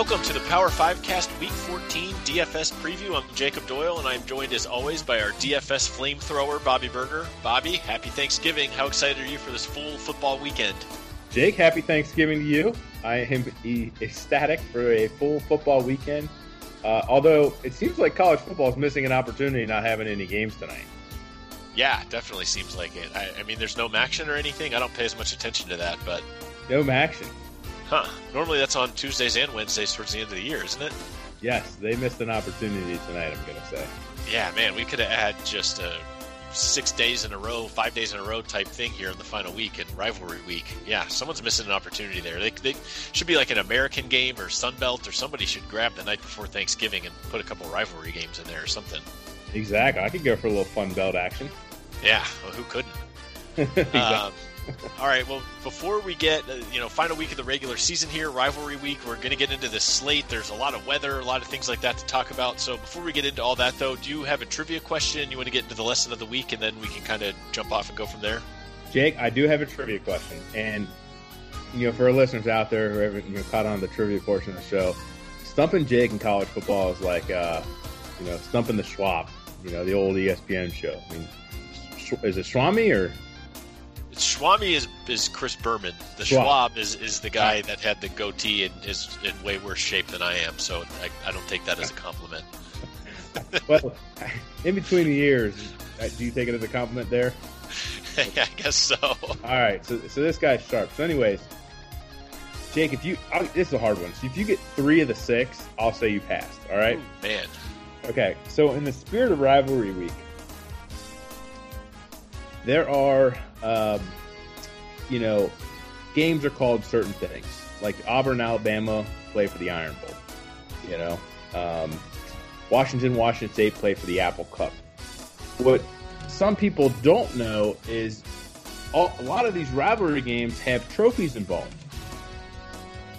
Welcome to the Power 5 Cast Week 14 DFS preview. I'm Jacob Doyle, and I'm joined as always by our DFS flamethrower, Bobby Burger. Bobby, happy Thanksgiving. How excited are you for this full football weekend? Jake, happy Thanksgiving to you. I am ecstatic for a full football weekend. Uh, although it seems like college football is missing an opportunity not having any games tonight. Yeah, definitely seems like it. I, I mean, there's no action or anything. I don't pay as much attention to that, but no action. Huh. Normally that's on Tuesdays and Wednesdays towards the end of the year, isn't it? Yes, they missed an opportunity tonight, I'm going to say. Yeah, man, we could have had just a six days in a row, five days in a row type thing here in the final week and rivalry week. Yeah, someone's missing an opportunity there. They, they should be like an American game or Sun Belt or somebody should grab the night before Thanksgiving and put a couple rivalry games in there or something. Exactly. I could go for a little Fun Belt action. Yeah, well, who couldn't? exactly. um, all right. Well, before we get uh, you know final week of the regular season here, rivalry week, we're going to get into the slate. There's a lot of weather, a lot of things like that to talk about. So before we get into all that, though, do you have a trivia question? You want to get into the lesson of the week, and then we can kind of jump off and go from there. Jake, I do have a trivia question, and you know for our listeners out there who haven't you know, caught on the trivia portion of the show, stumping Jake in college football is like uh, you know stumping the Schwab, you know the old ESPN show. I mean, is it Schwami or Swami is is Chris Berman. The Schwab, Schwab is, is the guy that had the goatee and is in way worse shape than I am. So I, I don't take that as a compliment. well, in between the years, uh, do you take it as a compliment there? I guess so. All right. So so this guy's sharp. So anyways, Jake, if you I'll, this is a hard one. So if you get three of the six, I'll say you passed. All right. Ooh, man. Okay. So in the spirit of rivalry week, there are, um, you know, games are called certain things. Like Auburn, Alabama play for the Iron Bowl. You know, um, Washington, Washington State play for the Apple Cup. What some people don't know is all, a lot of these rivalry games have trophies involved.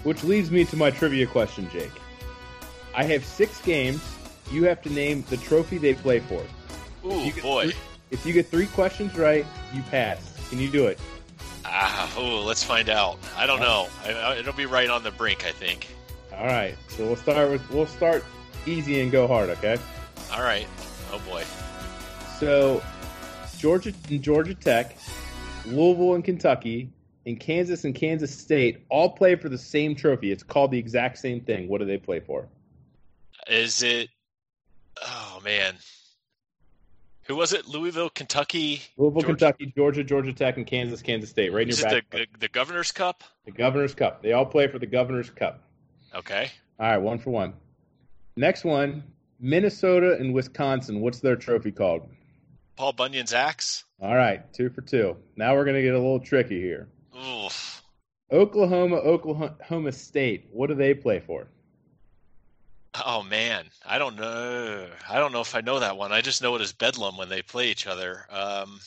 Which leads me to my trivia question, Jake. I have six games. You have to name the trophy they play for. Ooh, boy. If you get three questions right, you pass. Can you do it? Ah, oh, let's find out. I don't know. I, it'll be right on the brink, I think. All right. So we'll start with we'll start easy and go hard. Okay. All right. Oh boy. So Georgia and Georgia Tech, Louisville and Kentucky, and Kansas and Kansas State all play for the same trophy. It's called the exact same thing. What do they play for? Is it? Oh man, who was it? Louisville, Kentucky, Louisville, Georgia. Kentucky, Georgia, Georgia Tech, and Kansas, Kansas State. Right in Is your back. The, the, Governor's Cup. The Governor's Cup. They all play for the Governor's Cup. Okay. All right, one for one. Next one, Minnesota and Wisconsin. What's their trophy called? Paul Bunyan's axe. All right, two for two. Now we're going to get a little tricky here. Oof. Oklahoma, Oklahoma State. What do they play for? Oh man, I don't know. I don't know if I know that one. I just know it as Bedlam when they play each other. Um,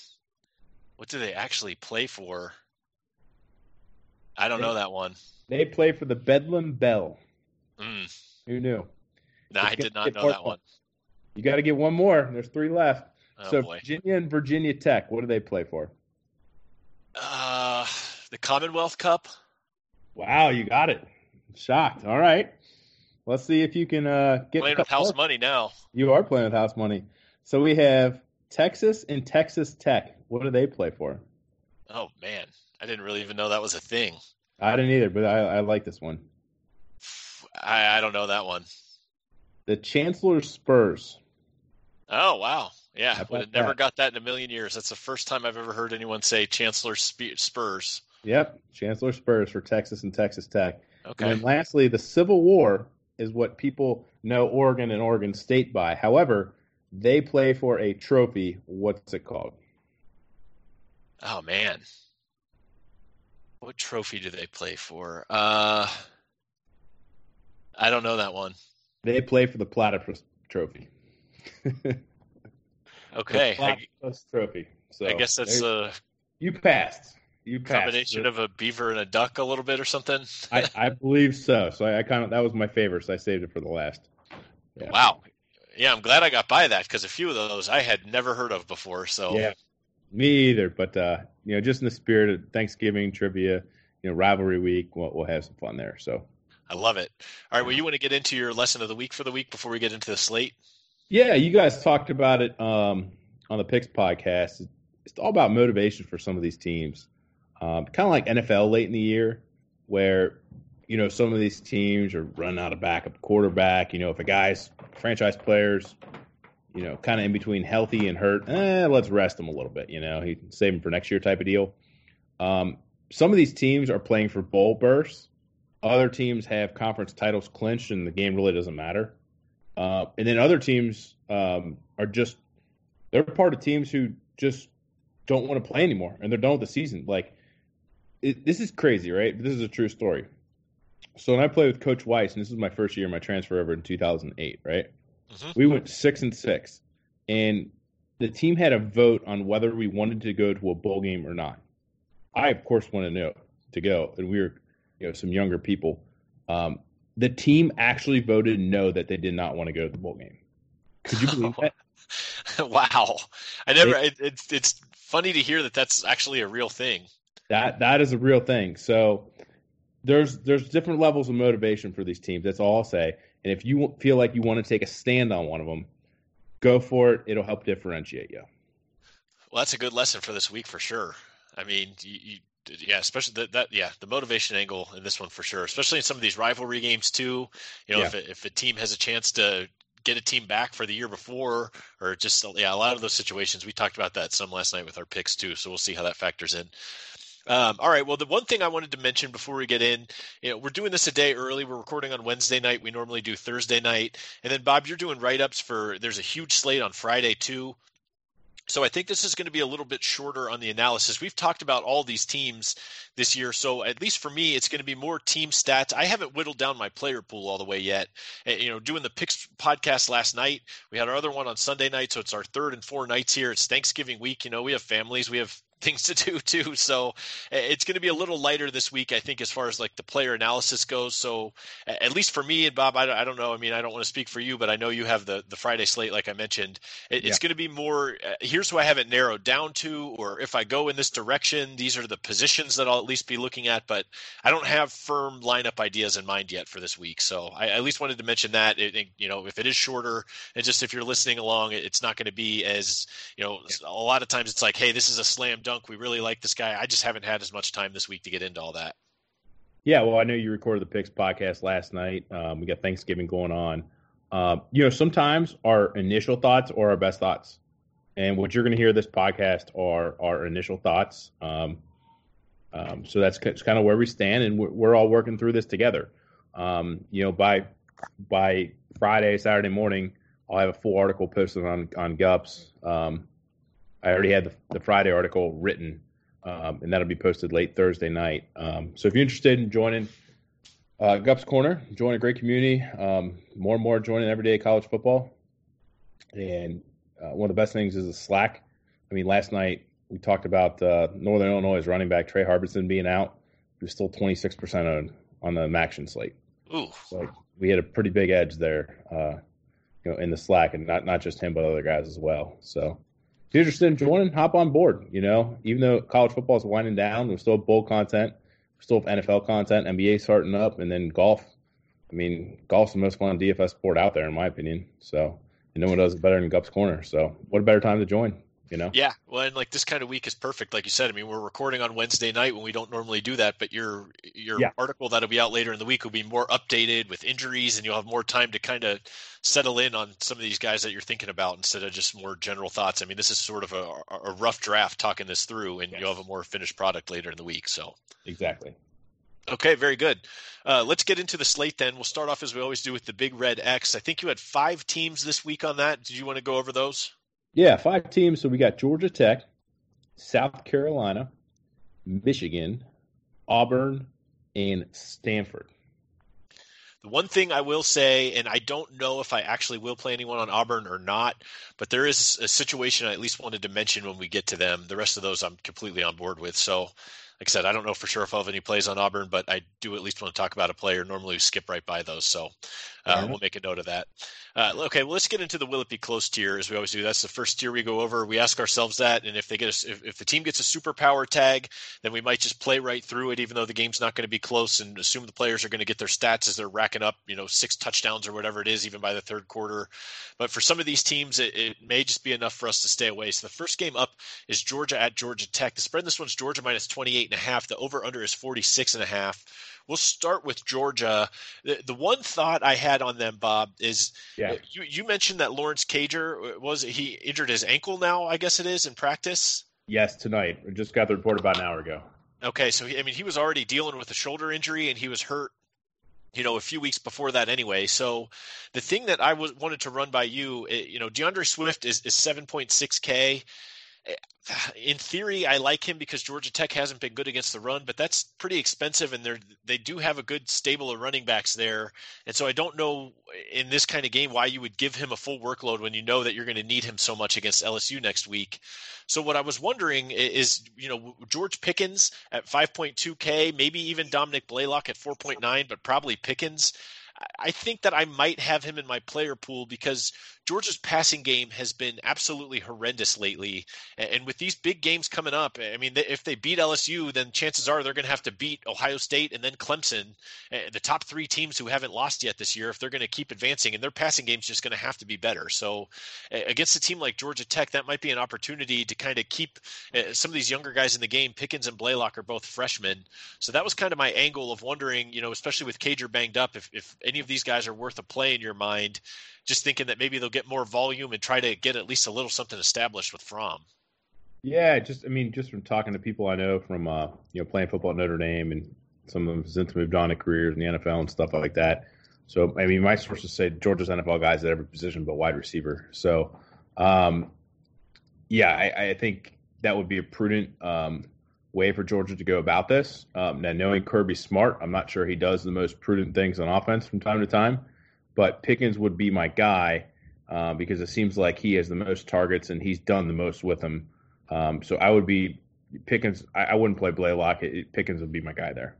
what do they actually play for? I don't they, know that one. They play for the Bedlam Bell. Mm. Who knew? No, I did not know that one. You got to get one more. There's three left. Oh, so boy. Virginia and Virginia Tech. What do they play for? Uh, the Commonwealth Cup. Wow, you got it. Shocked. All right. Let's see if you can uh, get playing with house more. money now. You are playing with house money. So we have Texas and Texas Tech. What do they play for? Oh man, I didn't really even know that was a thing. I didn't either, but I, I like this one. I, I don't know that one. The Chancellor Spurs. Oh wow, yeah, would have never got that in a million years. That's the first time I've ever heard anyone say Chancellor Spurs. Yep, Chancellor Spurs for Texas and Texas Tech. Okay. And lastly, the Civil War is what people know Oregon and Oregon State by. However, they play for a trophy. What's it called? Oh man. What trophy do they play for? Uh I don't know that one. They play for the Platypus Trophy. okay. Platypus I, Trophy. So I guess that's a you passed you combination of a beaver and a duck a little bit or something. I, I believe so. So I, I, kind of that was my favorite, so I saved it for the last. Yeah. Wow. Yeah, I'm glad I got by that because a few of those I had never heard of before. So yeah, me either. But uh, you know, just in the spirit of Thanksgiving trivia, you know, rivalry week, we'll, we'll have some fun there. So I love it. All right, well, you want to get into your lesson of the week for the week before we get into the slate? Yeah, you guys talked about it um, on the Picks podcast. It's all about motivation for some of these teams. Um, kind of like NFL late in the year, where you know some of these teams are running out of backup quarterback. You know, if a guy's franchise players, you know, kind of in between healthy and hurt, eh, let's rest him a little bit. You know, he save him for next year type of deal. Um, some of these teams are playing for bowl bursts. Other teams have conference titles clinched, and the game really doesn't matter. Uh, and then other teams um, are just they're part of teams who just don't want to play anymore, and they're done with the season. Like it, this is crazy, right? This is a true story. So when I played with Coach Weis, and this was my first year, my transfer over in 2008, right? Mm-hmm. We went six and six, and the team had a vote on whether we wanted to go to a bowl game or not. I, of course, wanted to know to go, and we were, you know, some younger people. Um, the team actually voted no that they did not want to go to the bowl game. Could you believe that? wow, I never. It, it's it's funny to hear that that's actually a real thing. That that is a real thing. So there's there's different levels of motivation for these teams. That's all I'll say. And if you feel like you want to take a stand on one of them, go for it. It'll help differentiate you. Well, that's a good lesson for this week for sure. I mean, you, you yeah, especially that, that yeah, the motivation angle in this one for sure, especially in some of these rivalry games too. You know, yeah. if a, if a team has a chance to get a team back for the year before, or just yeah, a lot of those situations. We talked about that some last night with our picks too, so we'll see how that factors in. Um, all right. Well, the one thing I wanted to mention before we get in, you know, we're doing this a day early. We're recording on Wednesday night. We normally do Thursday night, and then Bob, you're doing write ups for. There's a huge slate on Friday too. So I think this is going to be a little bit shorter on the analysis. We've talked about all these teams this year, so at least for me, it's going to be more team stats. I haven't whittled down my player pool all the way yet. You know, doing the picks podcast last night, we had our other one on Sunday night, so it's our third and four nights here. It's Thanksgiving week. You know, we have families, we have things to do too. So it's going to be a little lighter this week, I think, as far as like the player analysis goes. So at least for me and Bob, I, I don't know. I mean, I don't want to speak for you, but I know you have the the Friday slate, like I mentioned. It, yeah. It's going to be more. Uh, here's who I have it narrowed down to, or if I go in this direction, these are the positions that I'll at least be looking at. But I don't have firm lineup ideas in mind yet for this week. So I, at least wanted to mention that. It, it, you know, if it is shorter, and just if you're listening along, it's not going to be as you know. Yeah. A lot of times it's like, hey, this is a slam dunk. We really like this guy. I just haven't had as much time this week to get into all that. Yeah, well, I know you recorded the picks podcast last night. Um, we got Thanksgiving going on. Um, you know, sometimes our initial thoughts are our best thoughts, and what you're going to hear this podcast are our initial thoughts. Um, um, so that's, that's kind of where we stand, and we're, we're all working through this together. Um, you know, by by Friday, Saturday morning, I'll have a full article posted on on Gups. Um, I already had the, the Friday article written, um, and that'll be posted late Thursday night. Um, so if you're interested in joining uh, Gups Corner, join a great community. Um, more and more joining everyday college football. And uh, one of the best things is the Slack. I mean, last night we talked about uh, Northern Illinois' running back Tre Harbison being out. He was still 26% on on the MACtion slate. Ooh. So we had a pretty big edge there, uh, you know, in the Slack, and not not just him, but other guys as well. So you're interested in joining, hop on board. You know, even though college football is winding down, we still bowl content, we still NFL content, NBA starting up, and then golf. I mean, golf's the most fun DFS sport out there, in my opinion. So, and no one does it better than Gups Corner. So, what a better time to join? You know yeah well and like this kind of week is perfect like you said i mean we're recording on wednesday night when we don't normally do that but your your yeah. article that'll be out later in the week will be more updated with injuries and you'll have more time to kind of settle in on some of these guys that you're thinking about instead of just more general thoughts i mean this is sort of a, a rough draft talking this through and yes. you'll have a more finished product later in the week so exactly Okay, very good. Uh, let's get into the slate then. We'll start off as we always do with the big red X. I think you had five teams this week on that. Did you want to go over those? Yeah, five teams. So we got Georgia Tech, South Carolina, Michigan, Auburn, and Stanford. The one thing I will say, and I don't know if I actually will play anyone on Auburn or not, but there is a situation I at least wanted to mention when we get to them. The rest of those I'm completely on board with. So, like I said, I don't know for sure if I'll have any plays on Auburn, but I do at least want to talk about a player. Normally we skip right by those. So, Uh, we'll make a note of that. Uh, okay, well, let's get into the will it be close tier as we always do. That's the first tier we go over. We ask ourselves that, and if they get a, if, if the team gets a superpower tag, then we might just play right through it, even though the game's not going to be close, and assume the players are going to get their stats as they're racking up, you know, six touchdowns or whatever it is, even by the third quarter. But for some of these teams, it, it may just be enough for us to stay away. So the first game up is Georgia at Georgia Tech. The spread in this one's Georgia minus 28 and a half. The over under is 46 and a half. We'll start with Georgia. The, the one thought I had on them, Bob, is yeah. Uh, you, you mentioned that Lawrence Cager uh, was he injured his ankle now? I guess it is in practice. Yes, tonight. We just got the report about an hour ago. Okay, so he, I mean, he was already dealing with a shoulder injury, and he was hurt you know, a few weeks before that anyway. So the thing that I was wanted to run by you, eh, you know, D'Andre Swift is, is 7.6K in theory, I like him because Georgia Tech hasn't been good against the run, but that's pretty expensive, and they they do have a good stable of running backs there, and so I don't know in this kind of game why you would give him a full workload when you know that you're going to need him so much against LSU next week. So what I was wondering is, you know, George Pickens at 5.2k, maybe even Dominick Blaylock at 4.9, but probably Pickens. I think that I might have him in my player pool because Georgia's passing game has been absolutely horrendous lately. And with these big games coming up, I mean, if they beat LSU, then chances are they're going to have to beat Ohio State and then Clemson, the top three teams who haven't lost yet this year, if they're going to keep advancing. And their passing game is just going to have to be better. So against a team like Georgia Tech, that might be an opportunity to kind of keep eh, some of these younger guys in the game. Pickens and Blaylock are both freshmen. So that was kind of my angle of wondering, you know, especially with Cager banged up, if, if any of these guys are worth a play in your mind just thinking that maybe they'll get more volume and try to get at least a little something established with Fromm. Yeah, just I mean, just from talking to people I know from uh, you know playing football at Notre Dame, and some of them since moved on to careers in the NFL and stuff like that. So I mean, my sources say Georgia's NFL guys at every position but wide receiver. So um, yeah, I, I, think that would be a prudent um, way for Georgia to go about this. Um, now, knowing Kirby Smart, I'm not sure he does the most prudent things on offense from time to time but Pickens would be my guy uh, because it seems like he has the most targets and he's done the most with them. Um, so I would be Pickens. I, I wouldn't play Blaylock. It, Pickens would be my guy there.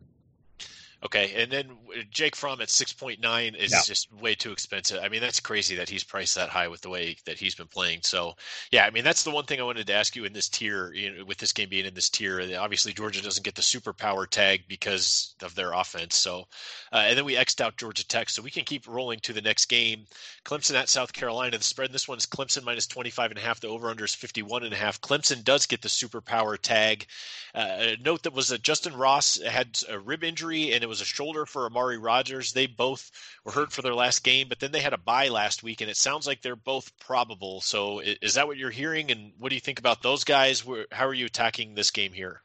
Okay, and then Jake Fromm at six point nine is yeah. just way too expensive. I mean, that's crazy that he's priced that high with the way that he's been playing. So, yeah, I mean, that's the one thing I wanted to ask you in this tier, you know, with this game being in this tier. Obviously, Georgia doesn't get the superpower tag because of their offense. So, uh, and then we xed out Georgia Tech, so we can keep rolling to the next game. Clemson at South Carolina. The spread in this one is Clemson minus twenty five and a half. The over under is fifty one and a half. Clemson does get the superpower tag. Uh, note that was that Justyn Ross had a rib injury and it was a shoulder for Amari Rodgers. They both were hurt for their last game, but then they had a bye last week, and it sounds like they're both probable. So is that what you're hearing? And what do you think about those guys? How are you attacking this game here?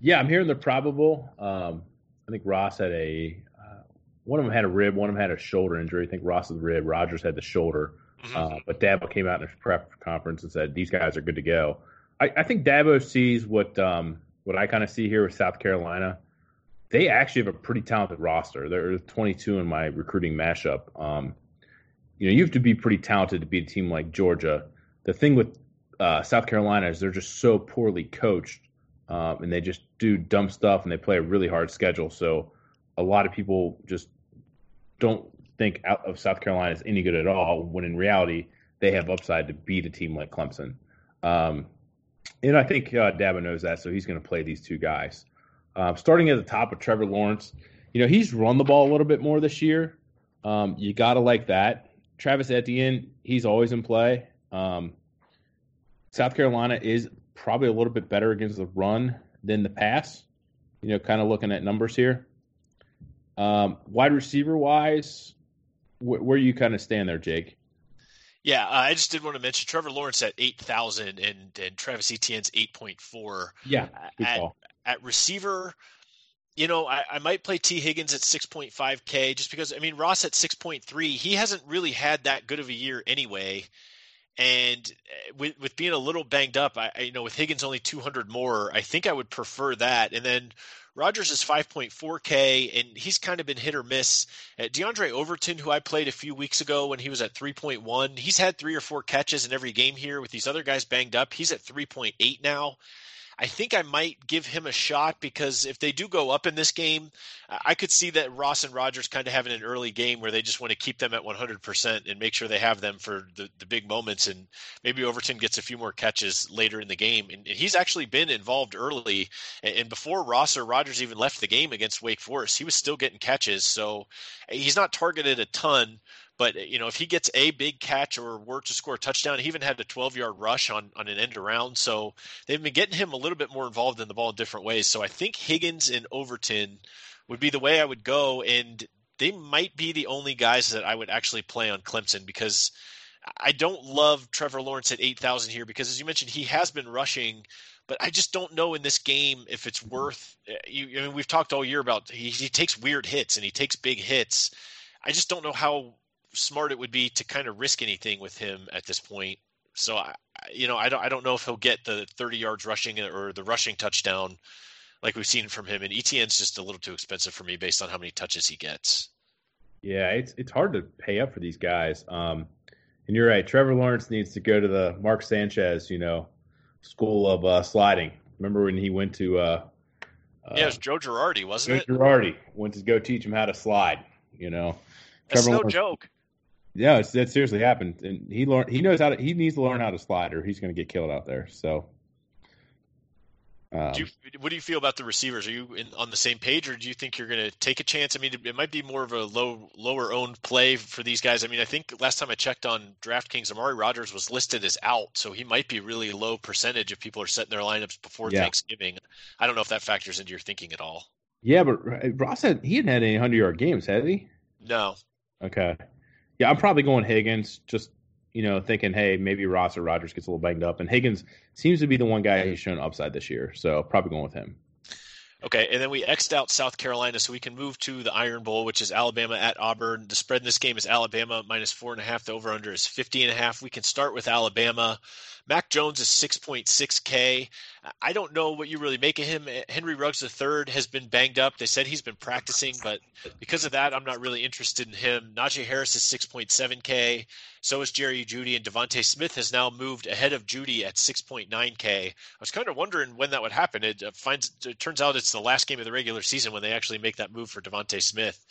Yeah, I'm hearing they're probable. Um, I think Ross had a uh, one of them had a rib, one of them had a shoulder injury. I think Ross had the rib, Rodgers had the shoulder. Mm-hmm. Uh, but Dabo came out in a prep conference and said these guys are good to go. I, I think Dabo sees what um, what I kind of see here with South Carolina they actually have a pretty talented roster. They're 22 in my recruiting mashup. Um, you know, you have to be pretty talented to beat a team like Georgia. The thing with uh, South Carolina is they're just so poorly coached, um, and they just do dumb stuff, and they play a really hard schedule. So a lot of people just don't think out of South Carolina is any good at all. When in reality, they have upside to beat a team like Clemson. Um, and I think uh, Dabo knows that, so he's going to play these two guys. Uh, starting at the top with Trevor Lawrence, you know he's run the ball a little bit more this year. Um, you got to like that. Travis Etienne, he's always in play. Um, South Carolina is probably a little bit better against the run than the pass. You know, kind of looking at numbers here. Um, wide receiver wise, wh- where you kind of stand there, Jake? Yeah, uh, I just did want to mention Trevor Lawrence at eight thousand and and Travis Etienne's eight point four. Yeah, at, at receiver, you know, I, I, might play Tee Higgins at 6.5K just because, I mean, Ross at 6.3, he hasn't really had that good of a year anyway. And eh, with, with being a little banged up, I, you know, with Higgins only 200 more, I think I would prefer that. And then Rodgers is 5.4K, and he's kind of been hit or miss. Uh, Diondre Overton, who I played a few weeks ago when he was at 3.1, he's had three or four catches in every game here with these other guys banged up. He's at 3.8 now. I think I might give him a shot because if they do go up in this game, I could see that Ross and Rodgers kind of having an early game where they just want to keep them at 100% and make sure they have them for the, the big moments. And maybe Overton gets a few more catches later in the game. And, and he's actually been involved early. And, and before Ross or Rodgers even left the game against Wake Forest, he was still getting catches. So eh, he's not targeted a ton but you know, if he gets a big catch or were to score a touchdown, he even had a 12 yard rush on on an end around. So they've been getting him a little bit more involved in the ball in different ways. So I think Higgins and Overton would be the way I would go, and they might be the only guys that I would actually play on Clemson because. I don't love Trevor Lawrence at 8,000 here because, as you mentioned, he has been rushing, but I just don't know in this game if it's worth. You, I mean, we've talked all year about he, he takes weird hits and he takes big hits. I just don't know how smart it would be to kind of risk anything with him at this point. So I, you know, I don't, I don't know if he'll get the 30 yards rushing or the rushing touchdown like we've seen from him. And Etienne's just a little too expensive for me based on how many touches he gets. Yeah, it's it's hard to pay up for these guys. Um, and you're right. Trevor Lawrence needs to go to the Mark Sanchez, you know, school of uh, sliding. Remember when he went to? Uh, yeah, it was Joe Girardi, wasn't Joe it? Joe Girardi went to go teach him how to slide. You know, That's Trevor no Lawrence, joke. Yeah, it's, that seriously happened, and he learned. He knows how to. He needs to learn how to slide, or he's going to get killed out there. So, um, do you, what do you feel about the receivers? Are you in, on the same page, or do you think you're going to take a chance? I mean, it, it, might be more of a low, lower owned play for these guys. I mean, I think last time I checked on DraftKings, Amari Rodgers was listed as out, so he might be really low percentage if people are setting their lineups before yeah. Thanksgiving. I don't know if that factors into your thinking at all. Yeah, but Ross had he hadn't had any hundred yard games, had he? No. Okay. Yeah, I'm probably going Higgins. Just you know, thinking, hey, maybe Ross or Rodgers gets a little banged up, and Higgins seems to be the one guy who's shown upside this year. So probably going with him. Okay, and then we xed out South Carolina, so we can move to the Iron Bowl, which is Alabama at Auburn. The spread in this game is Alabama minus four and a half. The over under is fifty and a half. We can start with Alabama. Mac Jones is 6.6K. I don't know what you really make of him. Henry Ruggs III has been banged up. They said he's been practicing, but because of that, I'm not really interested in him. Najee Harris is 6.7K. So is Jerry Jeudy, and DeVonta Smith has now moved ahead of Jeudy at 6.9K. I was kind of wondering when that would happen. It, uh, finds, it turns out it's the last game of the regular season when they actually make that move for DeVonta Smith.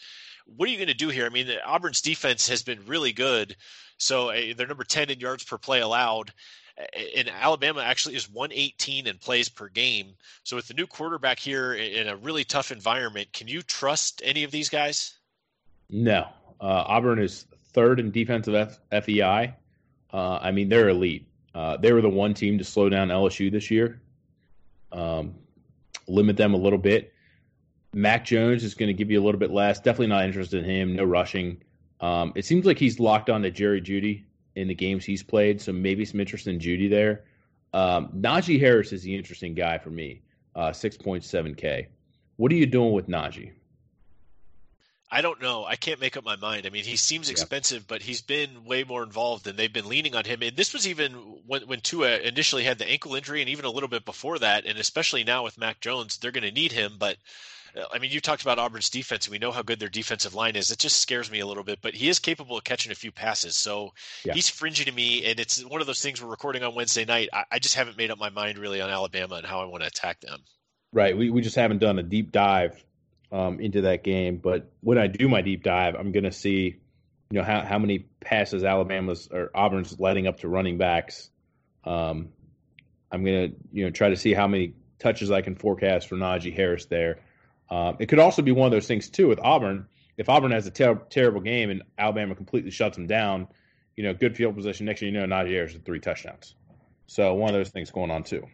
What are you going to do here? I mean, Auburn's defense has been really good. So uh, they're number 10 in yards per play allowed and Alabama actually is 118 in plays per game. So with the new quarterback here in a really tough environment, can you trust any of these guys? No. Uh, Auburn is third in defensive F- FEI. Uh, I mean, they're elite. Uh, they were the one team to slow down LSU this year, um, limit them a little bit. Mac Jones is going to give you a little bit less. Definitely not interested in him. No rushing. Um, it seems like he's locked on to Jerry Jeudy in the games he's played, so maybe some interest in Jeudy there. Um, Najee Harris is the interesting guy for me, uh, 6.7K. What are you doing with Najee? I don't know. I can't make up my mind. I mean, he seems expensive, yeah. but he's been way more involved, and they've been leaning on him. And this was even when, when Tua initially had the ankle injury, and even a little bit before that. And especially now with Mac Jones, they're going to need him. But I mean, you talked about Auburn's defense, and we know how good their defensive line is. It just scares me a little bit, but he is capable of catching a few passes. So yeah. he's fringy to me, and it's one of those things we're recording on Wednesday night. I, I, just haven't made up my mind really on Alabama and how I want to attack them. Right. We, we just haven't done a deep dive um, into that game. But when I do my deep dive, I'm going to see, you know, how, how many passes Alabama's or Auburn's letting up to running backs. Um, I'm going to, you know, try to see how many touches I can forecast for Najee Harris there. Um, it could also be one of those things too with Auburn. If Auburn has a ter- terrible game and Alabama completely shuts them down, you know, good field position. Next thing you know, Najee Harris with three touchdowns. So one of those things going on too.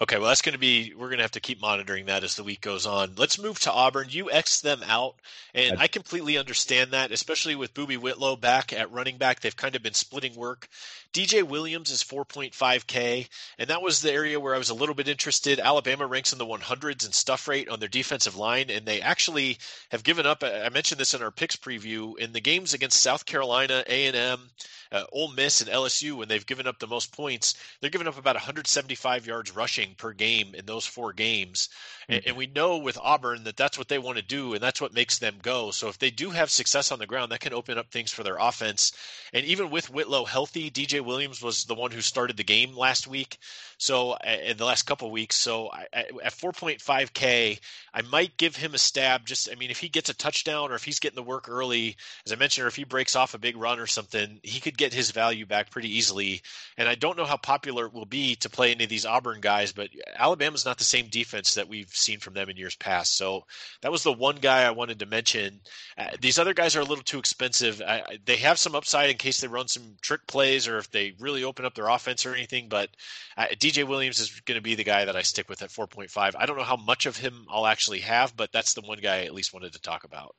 Okay, well, that's going to be, we're going to have to keep monitoring that as the week goes on. Let's move to Auburn. You X them out, and I completely understand that, especially with Boobee Whitlow back at running back. They've kind of been splitting work. DJ Williams is 4.5K, and that was the area where I was a little bit interested. Alabama ranks in the 100s in stuff rate on their defensive line, and they actually have given up. I mentioned this in our picks preview in the games against South Carolina, A&M, uh, Ole Miss, and LSU when they've given up the most points. They're giving up about 175 yards yards rushing per game in those four games. And, and, we know with Auburn that that's what they want to do, and that's what makes them go. So if they do have success on the ground, that can open up things for their offense. And even with Whitlow healthy, DJ Williams was the one who started the game last week. So in the last couple weeks, so I, at 4.5K, I might give him a stab. Just I mean, if he gets a touchdown or if he's getting the work early, as I mentioned, or if he breaks off a big run or something, he could get his value back pretty easily. And I don't know how popular it will be to play any of these Auburn guys, but Alabama's not the same defense that we've seen from them in years past. So that was the one guy I wanted to mention. Uh, these other guys are a little too expensive. I, they have some upside in case they run some trick plays or if they really open up their offense or anything. But uh, DJ Williams is going to be the guy that I stick with at 4.5. I don't know how much of him I'll actually have, but that's the one guy I at least wanted to talk about.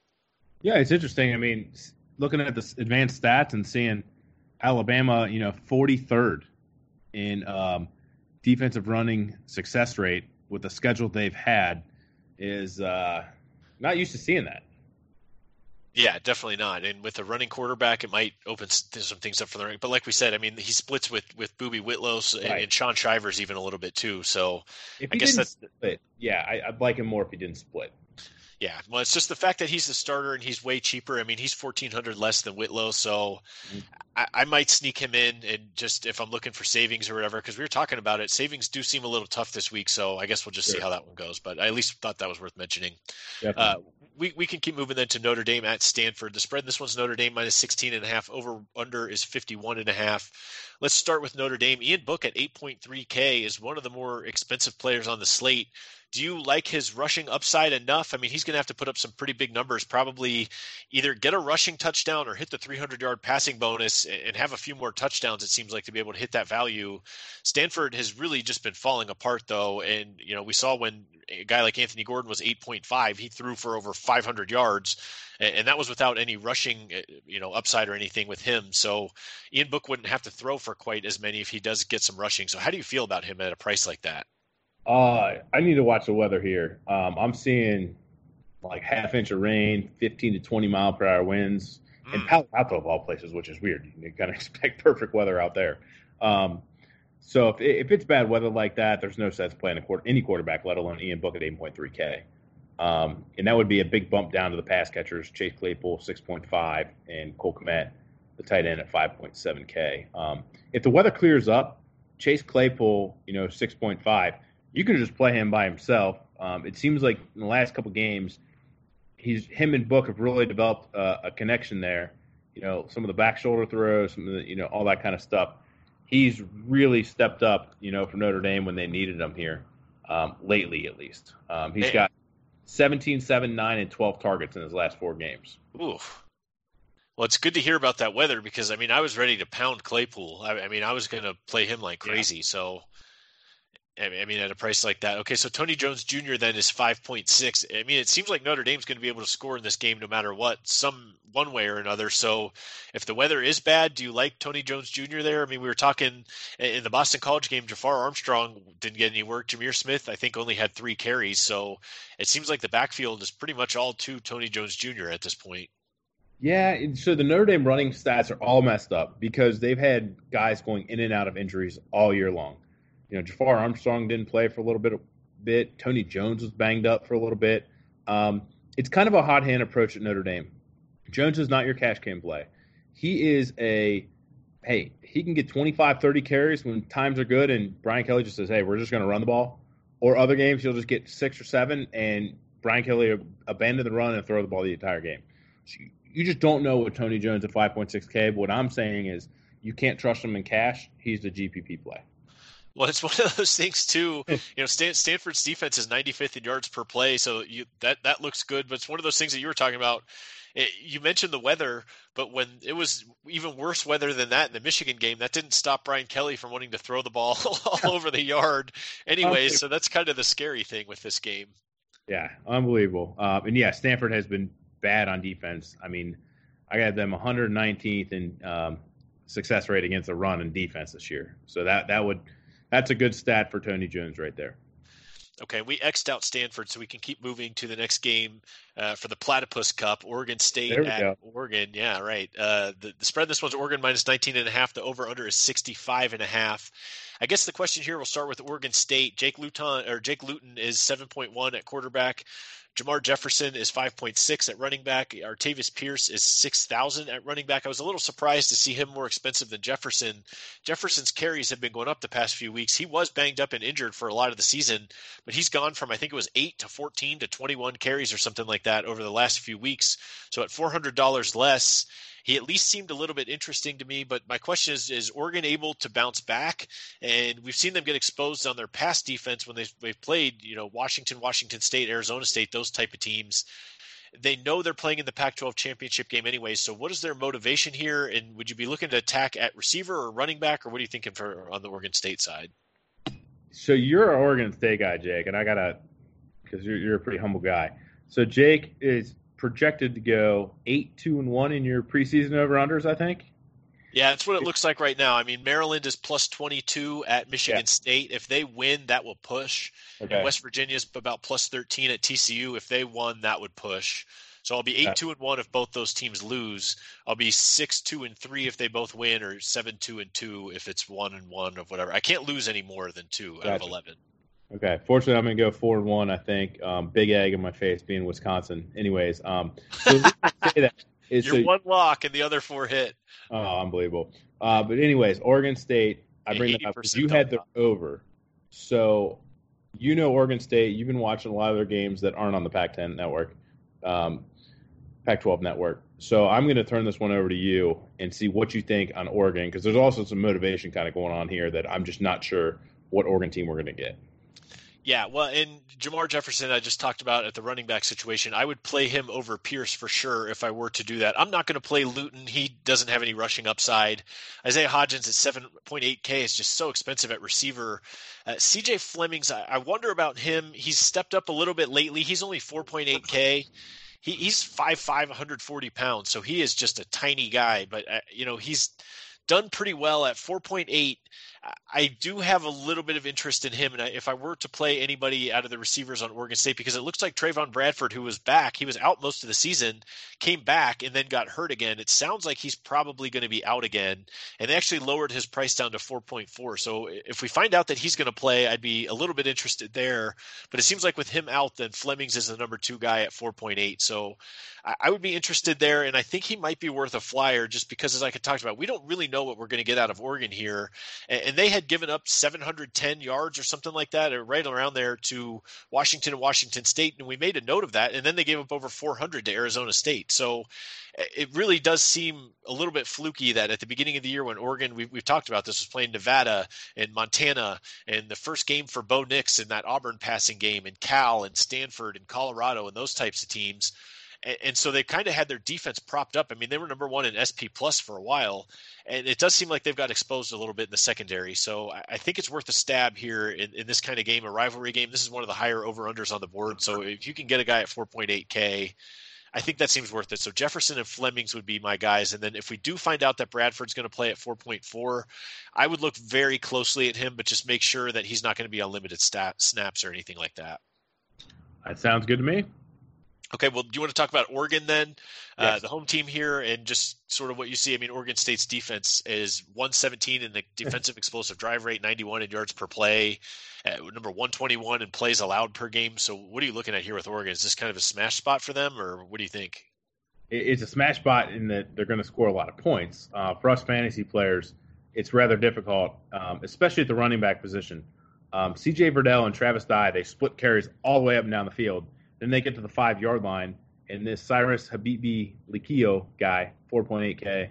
Yeah, it's interesting. I mean, looking at the advanced stats and seeing Alabama, you know, 43rd in um, defensive running success rate with the schedule they've had is uh, not used to seeing that. Yeah, definitely not. And with a running quarterback, it might open some things up for the ring. But like we said, I mean, he splits with with Boobee Whitlow right. and, and, Shaun Shivers even a little bit too. So I guess that's split, yeah, I, would like him more if he didn't split. Yeah, well, it's just the fact that he's the starter and he's way cheaper. I mean, he's fourteen hundred less than Whitlow, so mm-hmm. I, I, might sneak him in and just if I'm looking for savings or whatever, because we were talking about it. Savings do seem a little tough this week, so I guess we'll just sure. see how that one goes. But I at least thought that was worth mentioning. Uh, we, we can keep moving then to Notre Dame at Stanford. The spread in this one's Notre Dame minus 16 and a half. Over under is 51 and a half. Let's start with Notre Dame. Ian Book at 8.3K is one of the more expensive players on the slate do you like his rushing upside enough? I mean, he's going to have to put up some pretty big numbers, probably either get a rushing touchdown or hit the 300 yard passing bonus and have a few more touchdowns, it seems like, to be able to hit that value. Stanford has really just been falling apart, though. And, you know, we saw when a guy like Anthony Gordon was 8.5, he threw for over 500 yards. And that was without any rushing, uh, you know, upside or anything with him. So Ian Book wouldn't have to throw for quite as many if he does get some rushing. So how do you feel about him at a price like that? Uh, I need to watch the weather here. Um, I'm seeing like half inch of rain, 15 to 20 mile per hour winds, mm. and Palo Alto of all places, which is weird. You kind of expect perfect weather out there. Um, so if, if it's bad weather like that, there's no sense playing a quarter, any quarterback, let alone Ian Book at 8.3K. Um, and that would be a big bump down to the pass catchers, Chase Claypool 6.5 and Cole Kmet, the tight end at 5.7K. Um, if the weather clears up, Chase Claypool, you know, 6.5 you can just play him by himself. Um, it seems like in the last couple games, he's him and Book have really developed uh, a connection there. You know, some of the back shoulder throws, some of the you know all that kind of stuff. He's really stepped up. You know, for Notre Dame when they needed him here um, lately, at least. Um, he's got 17, 7, 9, and 12 targets in his last four games. Oof. Well, it's good to hear about that weather because I mean I was ready to pound Claypool. I, I mean I was going to play him like crazy. Yeah. So I mean, at a price like that. Okay, so Tony Jones Jr. then is 5.6. I mean, it seems like Notre Dame's going to be able to score in this game no matter what, some one way or another. So if the weather is bad, do you like Tony Jones Jr. there? I mean, we were talking in the Boston College game, Jafar Armstrong didn't get any work. Jahmir Smith, I think, only had three carries. So it seems like the backfield is pretty much all to Tony Jones Jr. at this point. Yeah, so the Notre Dame running stats are all messed up because they've had guys going in and out of injuries all year long. You know, Jafar Armstrong didn't play for a little bit. Bit Tony Jones was banged up for a little bit. Um, it's kind of a hot hand approach at Notre Dame. Jones is not your cash game play. He is a hey, he can get 25, 30 carries when times are good, and Brian Kelly just says, hey, we're just going to run the ball. Or other games, he'll just get six or seven, and Brian Kelly abandon the run and throw the ball the entire game. So you, you just don't know what Tony Jones at 5.6K. But what I'm saying is you can't trust him in cash. He's the GPP play. Well, it's one of those things too. You know, Stan- Stanford's defense is 95th in yards per play, so you, that that looks good. But it's one of those things that you were talking about. It, you mentioned the weather, but when it was even worse weather than that in the Michigan game, that didn't stop Brian Kelly from wanting to throw the ball all over the yard. Anyways, so that's kind of the scary thing with this game. Yeah, unbelievable. Uh, and yeah, Stanford has been bad on defense. I mean, I got them 119th in um, success rate against the run and defense this year. So that that would that's a good stat for Tony Jones right there. Okay, we xed out Stanford, so we can keep moving to the next game uh, for the Platypus Cup. Oregon State at go. Oregon. Yeah, right. Uh, the, the spread this one's Oregon minus 19 and a half. The over under is 65 and a half. I guess the question here we'll start with Oregon State. Jake Luton or Jake Luton is 7.1 at quarterback. Jermar Jefferson is 5.6 at running back. Artavis Pierce is 6,000 at running back. I was a little surprised to see him more expensive than Jefferson. Jefferson's carries have been going up the past few weeks. He was banged up and injured for a lot of the season, but he's gone from I think it was 8 to 14 to 21 carries or something like that over the last few weeks. So at $400 less, he at least seemed a little bit interesting to me. But my question is: Is Oregon able to bounce back? And we've seen them get exposed on their past defense when they've, they've played, you know, Washington, Washington State, Arizona State, those type of teams. They know they're playing in the Pac-12 championship game anyway. So, what is their motivation here? And would you be looking to attack at receiver or running back, or what are you thinking for on the Oregon State side? So you're an Oregon State guy, Jake, and I gotta because you're, you're a pretty humble guy. So Jake is projected to go eight, two, and one in your preseason over unders. I think. Yeah, that's what it looks like right now. I mean, Maryland is plus 22 at Michigan yeah. State. If they win, that will push. Okay. West Virginia is about plus 13 at TCU. If they won, that would push. So I'll be eight two and one if both those teams lose. I'll be six two and three if they both win, or seven two and two if it's one and one of whatever. I can't lose any more than two gotcha. out of eleven. Okay. Fortunately, I'm going to go four and one. I think um, big egg in my face being Wisconsin. Anyways, um, so say that is You're so, one lock and the other four hit. Oh, unbelievable. Uh, but anyways, Oregon State. I bring that up because you had the over. So you know Oregon State. You've been watching a lot of their games that aren't on the Pac-10 network, um, Pac-12 network. So I'm going to turn this one over to you and see what you think on Oregon because there's also some motivation kind of going on here that I'm just not sure what Oregon team we're going to get. Yeah, well, and Jermar Jefferson, I just talked about at the running back situation. I would play him over Pierce for sure if I were to do that. I'm not going to play Luton. He doesn't have any rushing upside. Isaiah Hodgins at 7.8K is just so expensive at receiver. Uh, CJ Flemings, I, I wonder about him. He's stepped up a little bit lately. He's only 4.8K. He, he's 5'5", 140 pounds, so he is just a tiny guy. But, uh, you know, he's done pretty well at 4.8 I do have a little bit of interest in him, and if I were to play anybody out of the receivers on Oregon State, because it looks like Trevon Bradford, who was back, he was out most of the season, came back and then got hurt again. It sounds like he's probably going to be out again, and they actually lowered his price down to 4.4. So if we find out that he's going to play, I'd be a little bit interested there. But it seems like with him out, then Flemings is the number two guy at 4.8. So I would be interested there, and I think he might be worth a flyer just because, as I could talk about, we don't really know what we're going to get out of Oregon here, and they had given up 710 yards or something like that, or right around there to Washington and Washington State, and we made a note of that, and then they gave up over 400 to Arizona State. So it really does seem a little bit fluky that at the beginning of the year when Oregon, we've, we've talked about this, was playing Nevada and Montana, and the first game for Bo Nix in that Auburn passing game, and Cal and Stanford and Colorado and those types of teams and, so they kind of had their defense propped up. I mean, they were number one in SP plus for a while, and it does seem like they've got exposed a little bit in the secondary. So I, I think it's worth a stab here in, in this kind of game, a rivalry game. This is one of the higher over unders on the board. So if you can get a guy at 4.8K, I think that seems worth it. So Jefferson and Flemings would be my guys. And then if we do find out that Bradford's going to play at 4.4, I would look very closely at him, but just make sure that he's not going to be on limited stat, snaps or anything like that. That sounds good to me. Okay, well, do you want to talk about Oregon then, uh, yes. uh, the home team here, and just sort of what you see? I mean, Oregon State's defense is 117 in the defensive explosive drive rate, 91 in yards per play, number 121 in plays allowed per game. So, what are you looking at here with Oregon? Is this kind of a smash spot for them, or what do you think? It's a smash spot in that they're going to score a lot of points. Uh, for us fantasy players, it's rather difficult, um, especially at the running back position. Um, C.J. Verdell and Travis Dye, they split carries all the way up and down the field then they get to the five yard line, and this Cyrus Habibi Likio guy, 4.8K,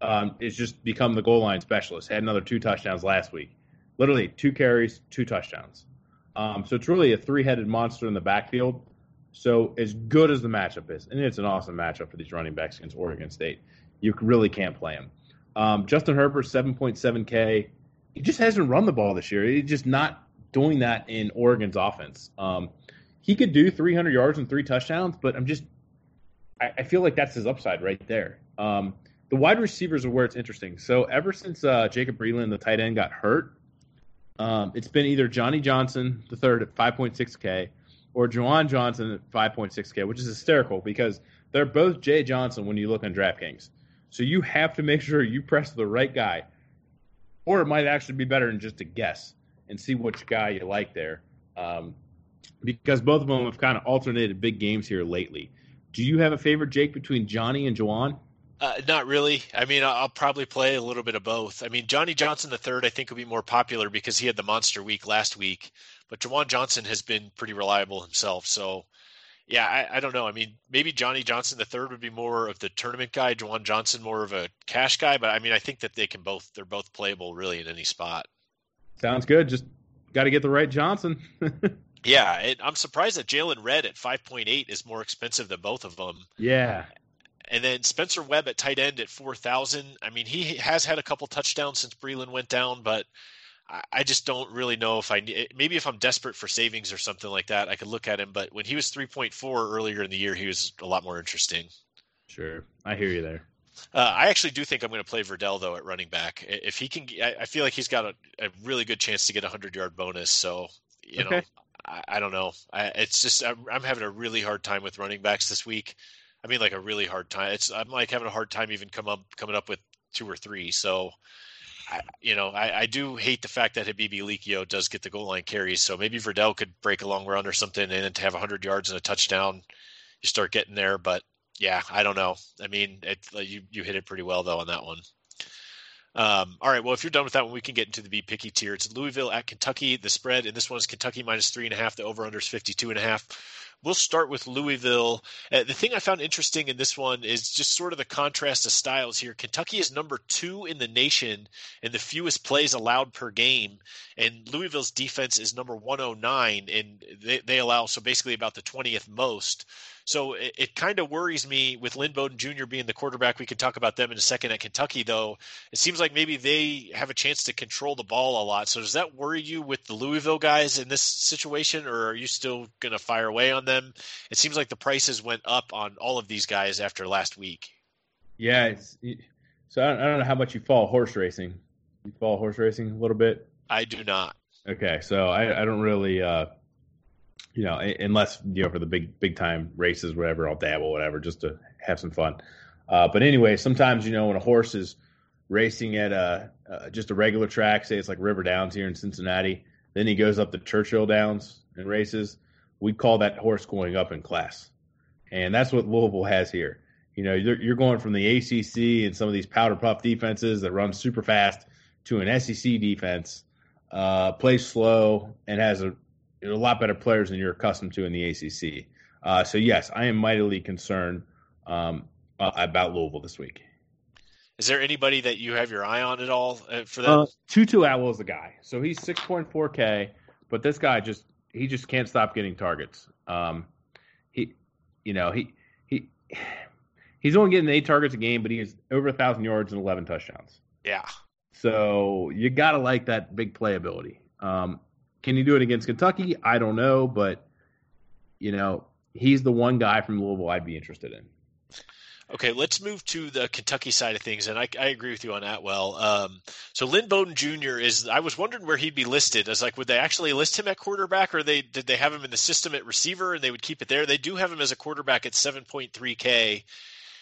um, is just become the goal line specialist. Had another two touchdowns last week. Literally two carries, two touchdowns. Um, so it's really a three headed monster in the backfield. So as good as the matchup is, and it's an awesome matchup for these running backs against Oregon State, you really can't play him. Um, Justin Herbert, 7.7K. He just hasn't run the ball this year. He's just not doing that in Oregon's offense. Um, he could do 300 yards and three touchdowns, but I'm just, I, I feel like that's his upside right there. Um, the wide receivers are where it's interesting. So ever since uh, Jacob Breeland, the tight end, got hurt, um, it's been either Johnny Johnson the third at 5.6k or Juwan Johnson at 5.6k, which is hysterical because they're both Jay Johnson when you look on DraftKings. So you have to make sure you press the right guy, or it might actually be better than just a guess and see which guy you like there. Um, because both of them have kind of alternated big games here lately. Do you have a favorite, Jake, between Johnny and Juwan? Uh, not really. I mean, I'll probably play a little bit of both. I mean, Johnny Johnson the third, I think, will be more popular because he had the monster week last week. But Juwan Johnson has been pretty reliable himself. So, yeah, I, I don't know. I mean, maybe Johnny Johnson the third would be more of the tournament guy, Juwan Johnson more of a cash guy. But I mean, I think that they can both. They're both playable really in any spot. Sounds good. Just got to get the right Johnson. yeah, it, I'm surprised that Jaylon Redd at 5.8 is more expensive than both of them. Yeah. And then Spencer Webb at tight end at 4,000. I mean, he has had a couple touchdowns since Breeland went down, but I just don't really know if I need. maybe if I'm desperate for savings or something like that, I could look at him. But when he was 3.4 earlier in the year, he was a lot more interesting. Sure, I hear you there. Uh, I actually do think I'm going to play Verdell though at running back. If he can, I, feel like he's got a, a, really good chance to get a hundred yard bonus. So you okay. know, I, I, don't know. I, it's just I'm, I'm having a really hard time with running backs this week. I mean, like a really hard time. It's I'm like having a hard time even come up coming up with two or three. So I, you know, I, I, do hate the fact that Habibi Likio does get the goal line carries. So maybe Verdell could break a long run or something, and then to have 100 yards and a touchdown, you start getting there. But yeah, I don't know. I mean, it, you you hit it pretty well though on that one. Um, all right. Well, if you're done with that one, we can get into the be picky tier. It's Louisville at Kentucky. The spread, and this one is Kentucky minus three and a half. The over under is 52 and a half. We'll start with Louisville. Uh, the thing I found interesting in this one is just sort of the contrast of styles here. Kentucky is number two in the nation in the fewest plays allowed per game, and Louisville's defense is number 109, and they, they allow so basically about the 20th most. So it, it kind of worries me with Lynn Bowden Jr. being the quarterback. We can talk about them in a second at Kentucky, though. It seems like maybe they have a chance to control the ball a lot. So does that worry you with the Louisville guys in this situation, or are you still going to fire away on them? It seems like the prices went up on all of these guys after last week. Yeah. so I don't, I don't know how much you follow horse racing. You follow horse racing a little bit? I do not. Okay, so I, I don't really uh, you know, unless you know for the big big time races, whatever, I'll dabble, whatever, just to have some fun. Uh, but anyway, sometimes you know when a horse is racing at a uh, just a regular track, say it's like River Downs here in Cincinnati, then he goes up to Churchill Downs and races. We call that horse going up in class, and that's what Louisville has here. You know, you're, you're going from the ACC and some of these powder puff defenses that run super fast to an SEC defense, uh, plays slow and has a a lot better players than you're accustomed to in the ACC. Uh, so yes, I am mightily concerned um, uh, about Louisville this week. Is there anybody that you have your eye on at all uh, for that? Uh, Tutu Atwell is the guy. So he's 6.4K, but this guy just he just can't stop getting targets. Um, he, you know, he he he's only getting eight targets a game, but he has over a thousand yards and 11 touchdowns. Yeah. So you gotta like that big playability. Um, can he do it against Kentucky? I don't know, but you know, he's the one guy from Louisville I'd be interested in. Okay, let's move to the Kentucky side of things, and I, I agree with you on that. Well, um, so Lynn Bowden Jr. is. I was wondering where he'd be listed. I was like, would they actually list him at quarterback, or they did they have him in the system at receiver, and they would keep it there? They do have him as a quarterback at seven point three K,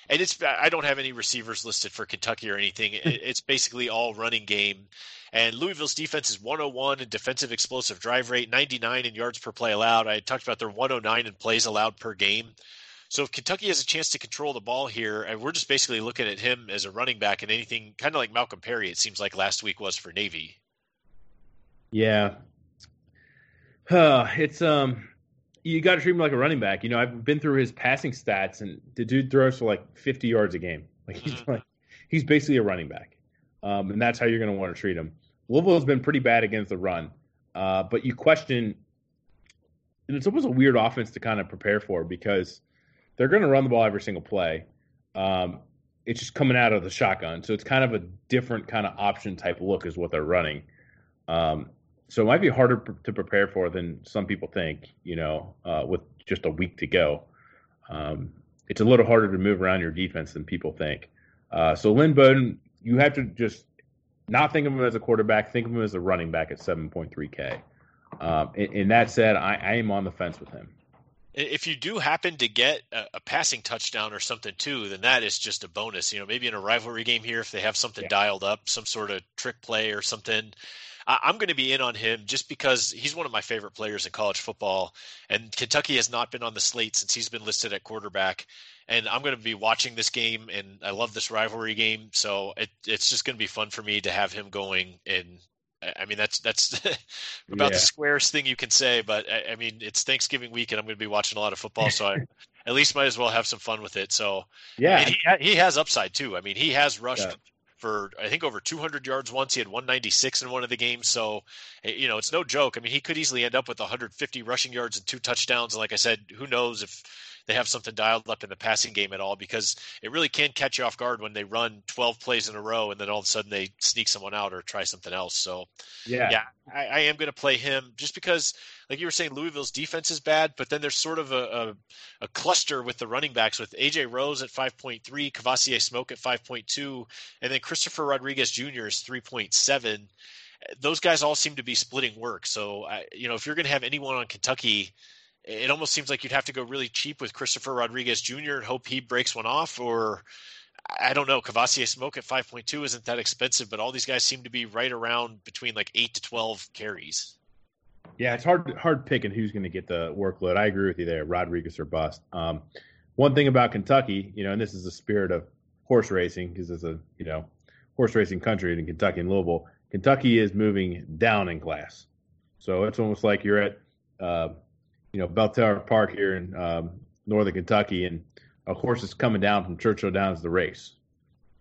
and it's. I don't have any receivers listed for Kentucky or anything. It's basically all running game. And Louisville's defense is 101 in defensive explosive drive rate, 99 in yards per play allowed. I talked about their 109 in plays allowed per game. So if Kentucky has a chance to control the ball here, and we're just basically looking at him as a running back and anything kind of like Malcolm Perry, it seems like last week was for Navy. Yeah. Uh, it's um you got to treat him like a running back. You know, I've been through his passing stats, and the dude throws for like 50 yards a game. Like he's mm-hmm. like he's basically a running back, um, and that's how you're going to want to treat him. Louisville has been pretty bad against the run, uh, but you question, and it's almost a weird offense to kind of prepare for because they're going to run the ball every single play. Um, it's just coming out of the shotgun, so it's kind of a different kind of option type look is what they're running. Um, so it might be harder to prepare for than some people think. You know, uh, with just a week to go, um, it's a little harder to move around your defense than people think. Uh, so Lynn Bowden, you have to just not think of him as a quarterback. Think of him as a running back at 7.3K. Um, and, and, that said, I, I, am on the fence with him. If you do happen to get a, a, passing touchdown or something too, then that is just a bonus. You know, maybe in a rivalry game here, if they have something yeah. dialed up, some sort of trick play or something, I, am going to be in on him just because he's one of my favorite players in college football, and Kentucky has not been on the slate since he's been listed at quarterback. And I'm going to be watching this game, and I love this rivalry game, so it, it's just going to be fun for me to have him going. And I mean, that's that's about yeah. the squarest thing you can say. But I, I mean, it's Thanksgiving week, and I'm going to be watching a lot of football, so I at least might as well have some fun with it. So yeah, he he has upside too. I mean, he has rushed yeah for I think over 200 yards once. He had 196 in one of the games, so eh, you know it's no joke. I mean, he could easily end up with 150 rushing yards and two touchdowns. And like I said, who knows if they have something dialed up in the passing game at all because it really can catch you off guard when they run 12 plays in a row and then all of a sudden they sneak someone out or try something else. So, yeah, yeah, I, I am going to play him just because, like you were saying, Louisville's defense is bad, but then there's sort of a, a, a cluster with the running backs with AJ Rose at 5.3, Kavosiey Smoke at 5.2, and then Christopher Rodriguez Jr. is 3.7 those guys all seem to be splitting work. So, you know, if you're going to have anyone on Kentucky it almost seems like you'd have to go really cheap with Christopher Rodriguez Jr. and hope he breaks one off, or I don't know. Kavosiey Smoke at 5.2 isn't that expensive, but all these guys seem to be right around between like eight to 12 carries. Yeah, it's hard hard picking who's going to get the workload. I agree with you there, Rodriguez or bust. Um, one thing about Kentucky, you know, and this is the spirit of horse racing because it's a you know horse racing country in Kentucky and Louisville. Kentucky is moving down in class, so it's almost like you're at uh, you know Belterra Park here in um, northern Kentucky, and a horse is coming down from Churchill Downs the race.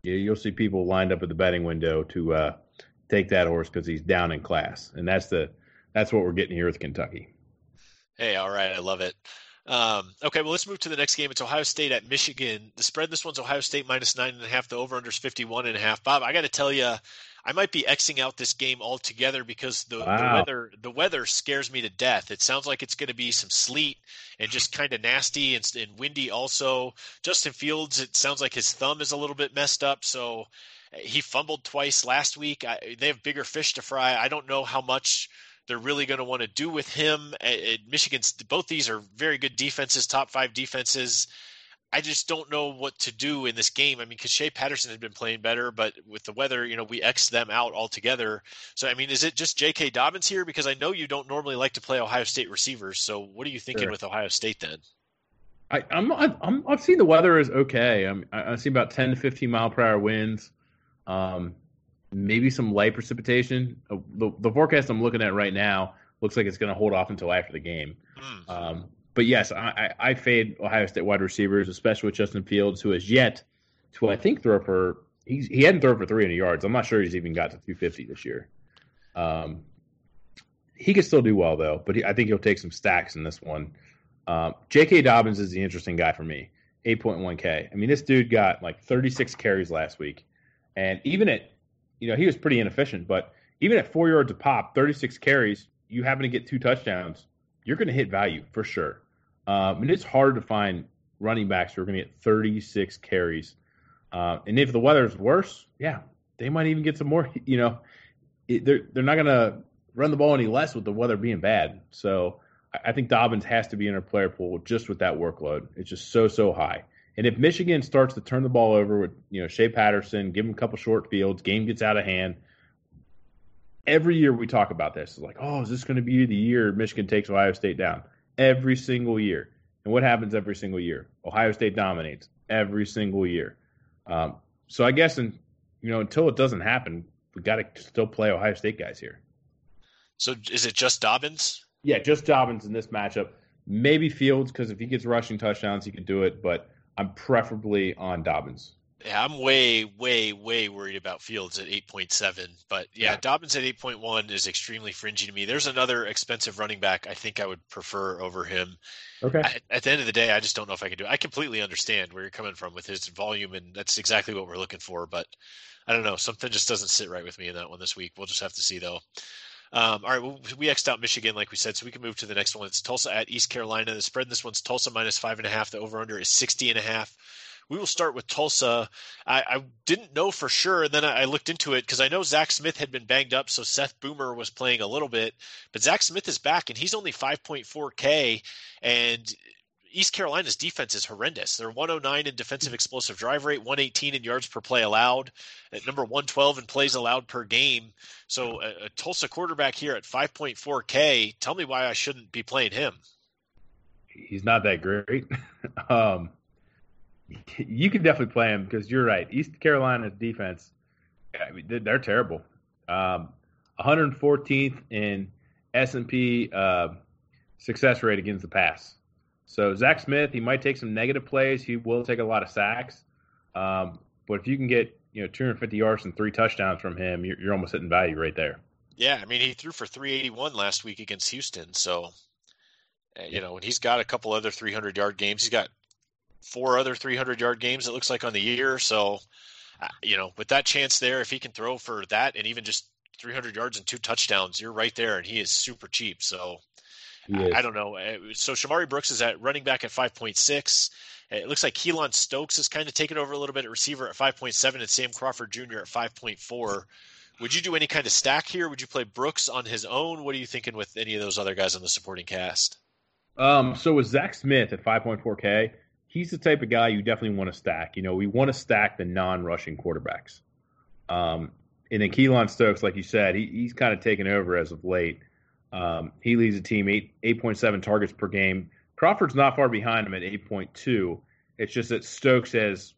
You, will see people lined up at the betting window to uh, take that horse because he's down in class, and that's the that's what we're getting here with Kentucky. Hey, all right, I love it. Um, okay, well, let's move to the next game. It's Ohio State at Michigan. The spread this one's Ohio State minus nine and a half. The over under is fifty one and a half. Bob, I got to tell you, I might be xing out this game altogether because the, wow. the weather the weather scares me to death. It sounds like it's going to be some sleet and just kind of nasty and, and windy. Also, Justin Fields, it sounds like his thumb is a little bit messed up, so eh, he fumbled twice last week. I, they have bigger fish to fry. I don't know how much they're really going to want to do with him. Eh, eh, Michigan's both these are very good defenses, top five defenses. I just don't know what to do in this game. I mean, because Shea Patterson had been playing better, but with the weather, you know, we X them out altogether. So, I mean, is it just J.K. Dobbins here? Because I know you don't normally like to play Ohio State receivers. So, what are you thinking sure. with Ohio State then? I, I'm, I'm, I've seen the weather is okay. I'm, I see about 10 to 15 mile per hour winds, um, maybe some light precipitation. Uh, the, the forecast I'm looking at right now looks like it's going to hold off until after the game. Mm. Um, but yes, I, I, I fade Ohio State wide receivers, especially with Justin Fields, who has yet to I think throw for he's he hadn't thrown for 300 yards. I'm not sure he's even got to 250 this year. Um, he could still do well though, but he, I think he'll take some stacks in this one. Um, J.K. Dobbins is the interesting guy for me. 8.1K. I mean, this dude got like 36 carries last week, and even at you know he was pretty inefficient, but even at four yards a pop, 36 carries, you happen to get two touchdowns, you're going to hit value for sure. Um, and it's hard to find running backs who are going to get 36 carries. Uh, and if the weather's worse, yeah, they might even get some more. You know, it, they're they're not going to run the ball any less with the weather being bad. So I think Dobbins has to be in our player pool just with that workload. It's just so so high. And if Michigan starts to turn the ball over with you know Shea Patterson, give him a couple short fields, game gets out of hand. Every year we talk about this. It's like, oh, is this going to be the year Michigan takes Ohio State down? Every single year. And what happens every single year? Ohio State dominates every single year. Um, so I guess, in, you know, until it doesn't happen, we got to still play Ohio State guys here. So is it just Dobbins? Yeah, just Dobbins in this matchup. Maybe Fields because if he gets rushing touchdowns, he can do it. But I'm preferably on Dobbins. Yeah, I'm way, way, way worried about Fields at 8.7. But yeah, yeah, Dobbins at 8.1 is extremely fringy to me. There's another expensive running back I think I would prefer over him. Okay. I, at the end of the day, I just don't know if I can do it. I completely understand where you're coming from with his volume, and that's exactly what we're looking for. But I don't know. Something just doesn't sit right with me in that one this week. We'll just have to see, though. Um, all right, well, we xed out Michigan, like we said, so we can move to the next one. It's Tulsa at East Carolina. The spread in this one's Tulsa minus five and a half. The over under is 60 and a half. We will start with Tulsa. I, I didn't know for sure, and then I, I looked into it because I know Zach Smith had been banged up, so Seth Boomer was playing a little bit, but Zach Smith is back, and he's only 5.4K, and East Carolina's defense is horrendous. They're 109 in defensive explosive drive rate, 118 in yards per play allowed, at number 112 in plays allowed per game. So a, a Tulsa quarterback here at 5.4K. Tell me why I shouldn't be playing him. He's not that great. um, you can definitely play him because you're right. East Carolina's defense, I mean, they're terrible. Um, 114th in S and P uh, success rate against the pass. So Zach Smith, he might take some negative plays. He will take a lot of sacks. Um, but if you can get you know 250 yards and three touchdowns from him, you're, you're almost hitting value right there. Yeah, I mean he threw for 381 last week against Houston. So uh, you know, and he's got a couple other 300 yard games. He's got four other 300 yard games. It looks like on the year. So uh, you know, with that chance there, if he can throw for that and even just 300 yards and two touchdowns, you're right there, and he is super cheap. So I, I, don't know. Uh, so Shamari Brooks is at running back at 5.6. It looks like Keylon Stokes is kind of taken over a little bit at receiver at 5.7 and Sam Crawford Jr. at 5.4. Would you do any kind of stack here? Would you play Brooks on his own? What are you thinking with any of those other guys on the supporting cast? Um, so with Zach Smith at 5.4K, he's the type of guy you definitely want to stack. You know, we want to stack the non-rushing quarterbacks. Um, and then Keylon Stokes, like you said, he, he's kind of taken over as of late. Um, he leads the team eight eight point seven targets per game. Crawford's not far behind him at eight point two. It's just that Stokes has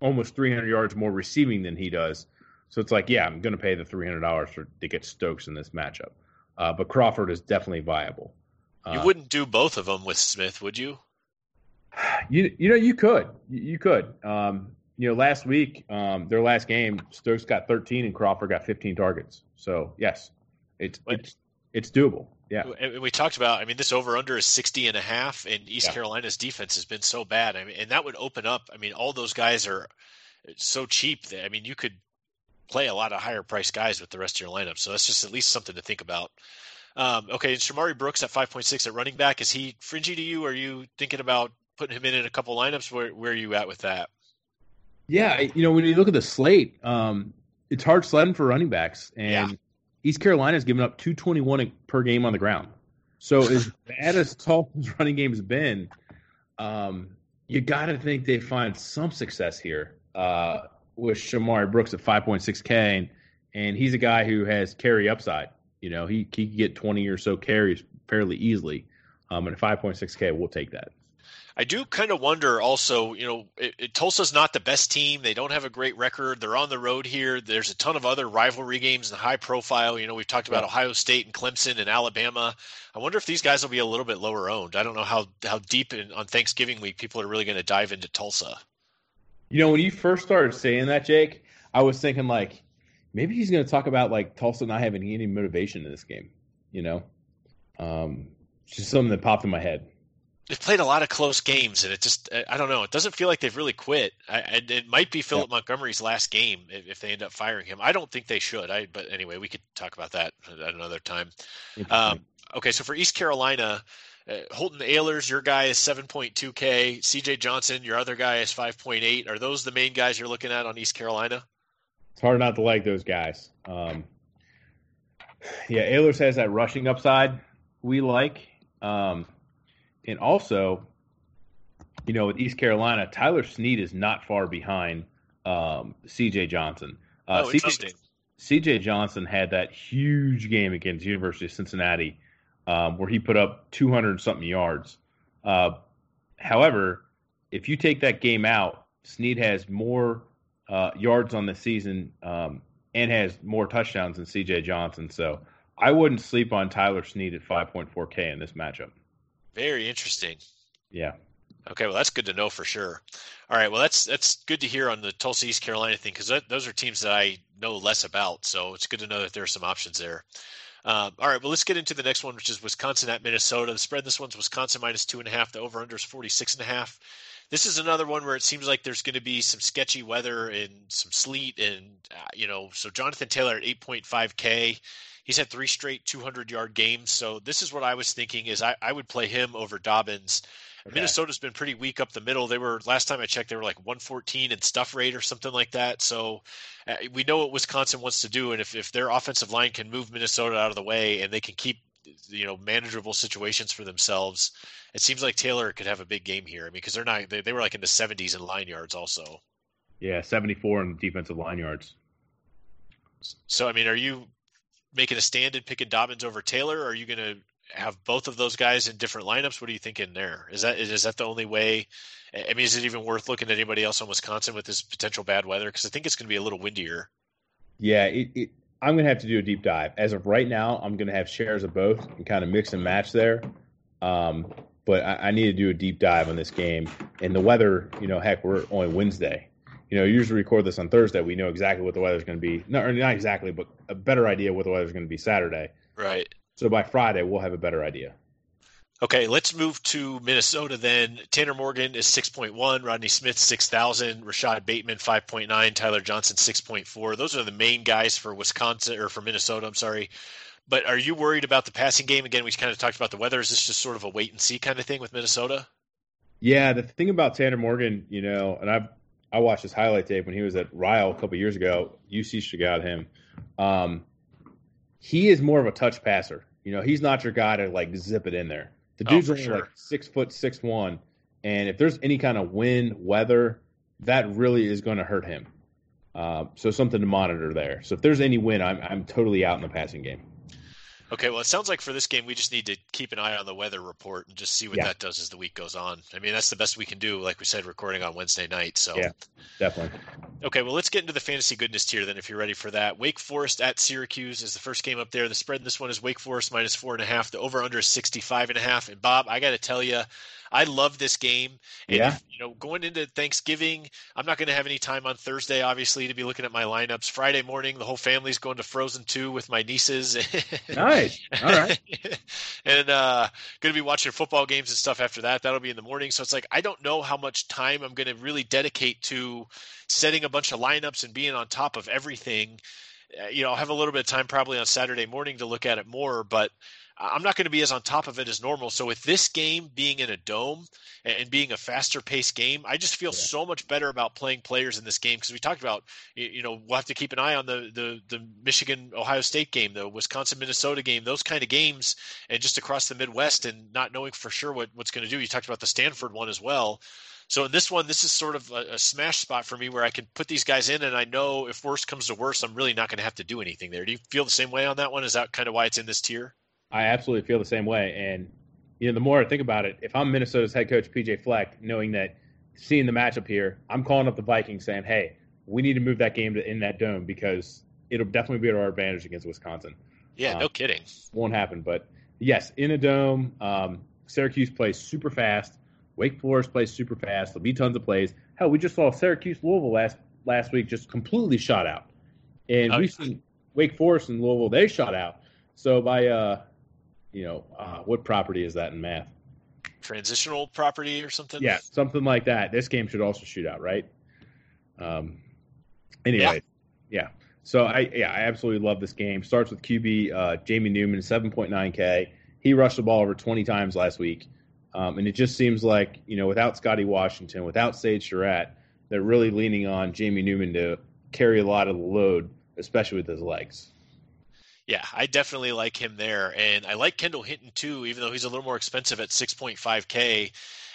almost 300 yards more receiving than he does. So it's like, yeah, I'm going to pay the $300 for to get Stokes in this matchup. Uh, but Crawford is definitely viable. Uh, you wouldn't do both of them with Smith, would you? You you know you could you, could. Um, you know, last week um, their last game, Stokes got 13 and Crawford got 15 targets. So yes, it's it's it's doable. Yeah. And we talked about, I mean, this over under is 60 and a half, and East yeah. Carolina's defense has been so bad. I mean, and that would open up, I mean, all those guys are so cheap that, I mean, you could play a lot of higher priced guys with the rest of your lineup. So that's just at least something to think about. Um, okay, and Shamari Brooks at 5.6 at running back, is he fringy to you? Are you thinking about putting him in in a couple lineups? Where, where are you at with that? Yeah, you know, when you look at the slate, um, it's hard sledding for running backs. And yeah East Carolina has given up 221 per game on the ground. So as bad as Tulsa's running game has been, um, you got to think they find some success here uh, with Shamari Brooks at 5.6K, and, and he's a guy who has carry upside. You know, he, he can get 20 or so carries fairly easily. Um, and at 5.6K, we'll take that. I do kind of wonder also, you know, it, it, Tulsa's not the best team. They don't have a great record. They're on the road here. There's a ton of other rivalry games and high profile. You know, we've talked about Ohio State and Clemson and Alabama. I wonder if these guys will be a little bit lower owned. I don't know how, how deep in, on Thanksgiving week people are really going to dive into Tulsa. You know, when you first started saying that, Jake, I was thinking like maybe he's going to talk about like Tulsa not having any motivation in this game. You know, um, just something that popped in my head they've played a lot of close games, and it just I don't know. It doesn't feel like they've really quit. I, it might be Philip yeah. Montgomery's last game if, they end up firing him. I don't think they should. I but anyway, we could talk about that at another time. Um, okay, so for East Carolina. Uh, Holton Ahlers, your guy is 7.2K. CJ Johnson, your other guy is 5.8. Are those the main guys you're looking at on East Carolina? It's hard not to like those guys. Um, yeah, Ahlers has that rushing upside we like. Um, and also, you know, with East Carolina, Tyler Snead is not far behind um, C.J. Johnson. Uh, oh, interesting. C.J. Johnson had that huge game against University of Cincinnati um, where he put up 200 something yards. Uh, however, if you take that game out, Snead has more uh, yards on the season um, and has more touchdowns than C.J. Johnson. So I wouldn't sleep on Tyler Snead at 5.4K in this matchup. Very interesting. Yeah. Okay, well that's good to know for sure. All right, well that's that's good to hear on the Tulsa East Carolina thing because those are teams that I know less about, so it's good to know that there are some options there. Um, all right, well let's get into the next one, which is Wisconsin at Minnesota. The spread this one's Wisconsin minus two and a half. The over under is forty six and a half. This is another one where it seems like there's going to be some sketchy weather and some sleet, and uh, you know, so Jonathan Taylor at eight point five K he's had three straight 200 yard games. So this is what I was thinking is I, I would play him over Dobbins. Okay. Minnesota's been pretty weak up the middle. They were last time I checked, they were like 114 in stuff rate or something like that. So uh, we know what Wisconsin wants to do, and if if their offensive line can move Minnesota out of the way and they can keep you know manageable situations for themselves, it seems like Taylor could have a big game here. I mean, because they're not they, they were like in the 70s in line yards also. Yeah, 74 in defensive line yards. So I mean, are you making a stand and picking Dobbins over Taylor? Or are you going to have both of those guys in different lineups? What are you thinking there? Is that is that the only way? I mean, is it even worth looking at anybody else on Wisconsin with this potential bad weather? Because I think it's going to be a little windier. Yeah, it, it, I'm going to have to do a deep dive. As of right now, I'm going to have shares of both and kind of mix and match there. Um, but I, I, need to do a deep dive on this game. And the weather, you know, heck, we're only Wednesday. You know, usually record this on Thursday. We know exactly what the weather's going to be. No, not exactly, but a better idea what the weather's going to be Saturday. Right. So by Friday, we'll have a better idea. Okay, let's move to Minnesota then. Tanner Morgan is 6.1, Rodney Smith 6,000, Rashod Bateman 5.9, Tyler Johnson 6.4. Those are the main guys for Wisconsin or for Minnesota, I'm sorry. But are you worried about the passing game? Again, we kind of talked about the weather. Is this just sort of a wait and see kind of thing with Minnesota? Yeah, the thing about Tanner Morgan, you know, and I've I watched his highlight tape when he was at Ryle a couple years ago. UC should got him. Um, he is more of a touch passer. You know, he's not your guy to like zip it in there. The oh, dude's oh, only sure. like six foot six one, and if there's any kind of wind, weather, that really is going to hurt him. Uh, so something to monitor there. So if there's any wind, I'm I'm totally out in the passing game. Okay, well, it sounds like for this game, we just need to keep an eye on the weather report and just see what yeah. that does as the week goes on. I mean, that's the best we can do, like we said, recording on Wednesday night. So, yeah, definitely. Okay, well, let's get into the fantasy goodness tier then, if you're ready for that. Wake Forest at Syracuse is the first game up there. The spread in this one is Wake Forest minus four and a half. The over under is 65 and a half. And Bob, I got to tell you, I love this game. And yeah. You know, going into Thanksgiving, I'm not going to have any time on Thursday, obviously, to be looking at my lineups. Friday morning, the whole family's going to Frozen 2 with my nieces. nice. All right. and uh, going to be watching football games and stuff after that. That'll be in the morning. So it's like, I don't know how much time I'm going to really dedicate to setting a bunch of lineups and being on top of everything. Uh, you know, I'll have a little bit of time probably on Saturday morning to look at it more, but I'm not going to be as on top of it as normal. So with this game being in a dome and being a faster paced game, I just feel yeah. so much better about playing players in this game because we talked about you know we'll have to keep an eye on the the, the Michigan Ohio State game, the Wisconsin Minnesota game, those kind of games, and just across the Midwest and not knowing for sure what what's going to do. You talked about the Stanford one as well. So in this one, this is sort of a, a, smash spot for me where I can put these guys in, and I know if worst comes to worst, I'm really not going to have to do anything there. Do you feel the same way on that one? Is that kind of why it's in this tier? I absolutely feel the same way. And you know, the more I think about it, if I'm Minnesota's head coach PJ Fleck, knowing that seeing the matchup here, I'm calling up the Vikings saying, "Hey, we need to move that game to in that dome because it'll definitely be to our advantage against Wisconsin." Yeah, um, no kidding. Won't happen, but yes, in a dome. Um, Syracuse plays super fast. Wake Forest plays super fast. There'll be tons of plays. Hell, we just saw Syracuse Louisville last last week just completely shot out, and oh, we've seen Wake Forest and Louisville they shot out. So by uh, you know, uh, what property is that in math? Transitional property or something? Yeah, something like that. This game should also shoot out, right? Um, anyway, yeah. yeah. So I yeah I absolutely love this game. Starts with QB uh, Jamie Newman, 7.9K. He rushed the ball over 20 times last week, um, and it just seems like you know without Scotty Washington, without Sage Surratt, they're really leaning on Jamie Newman to carry a lot of the load, especially with his legs. Yeah, I definitely like him there, and I like Kendall Hinton too, even though he's a little more expensive at 6.5k.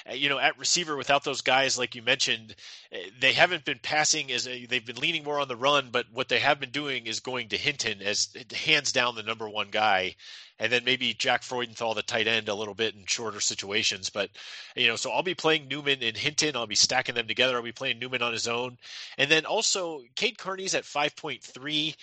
Uh, you know, at receiver without those guys, like you mentioned, uh, they haven't been passing as a, they've been leaning more on the run, but what they have been doing is going to Hinton as hands down the number one guy, and then maybe Jack Freudenthal, the tight end, a little bit in shorter situations. But you know, so I'll be playing Newman and Hinton. I'll be stacking them together. I'll be playing Newman on his own, and then also Cade Carney's at 5.3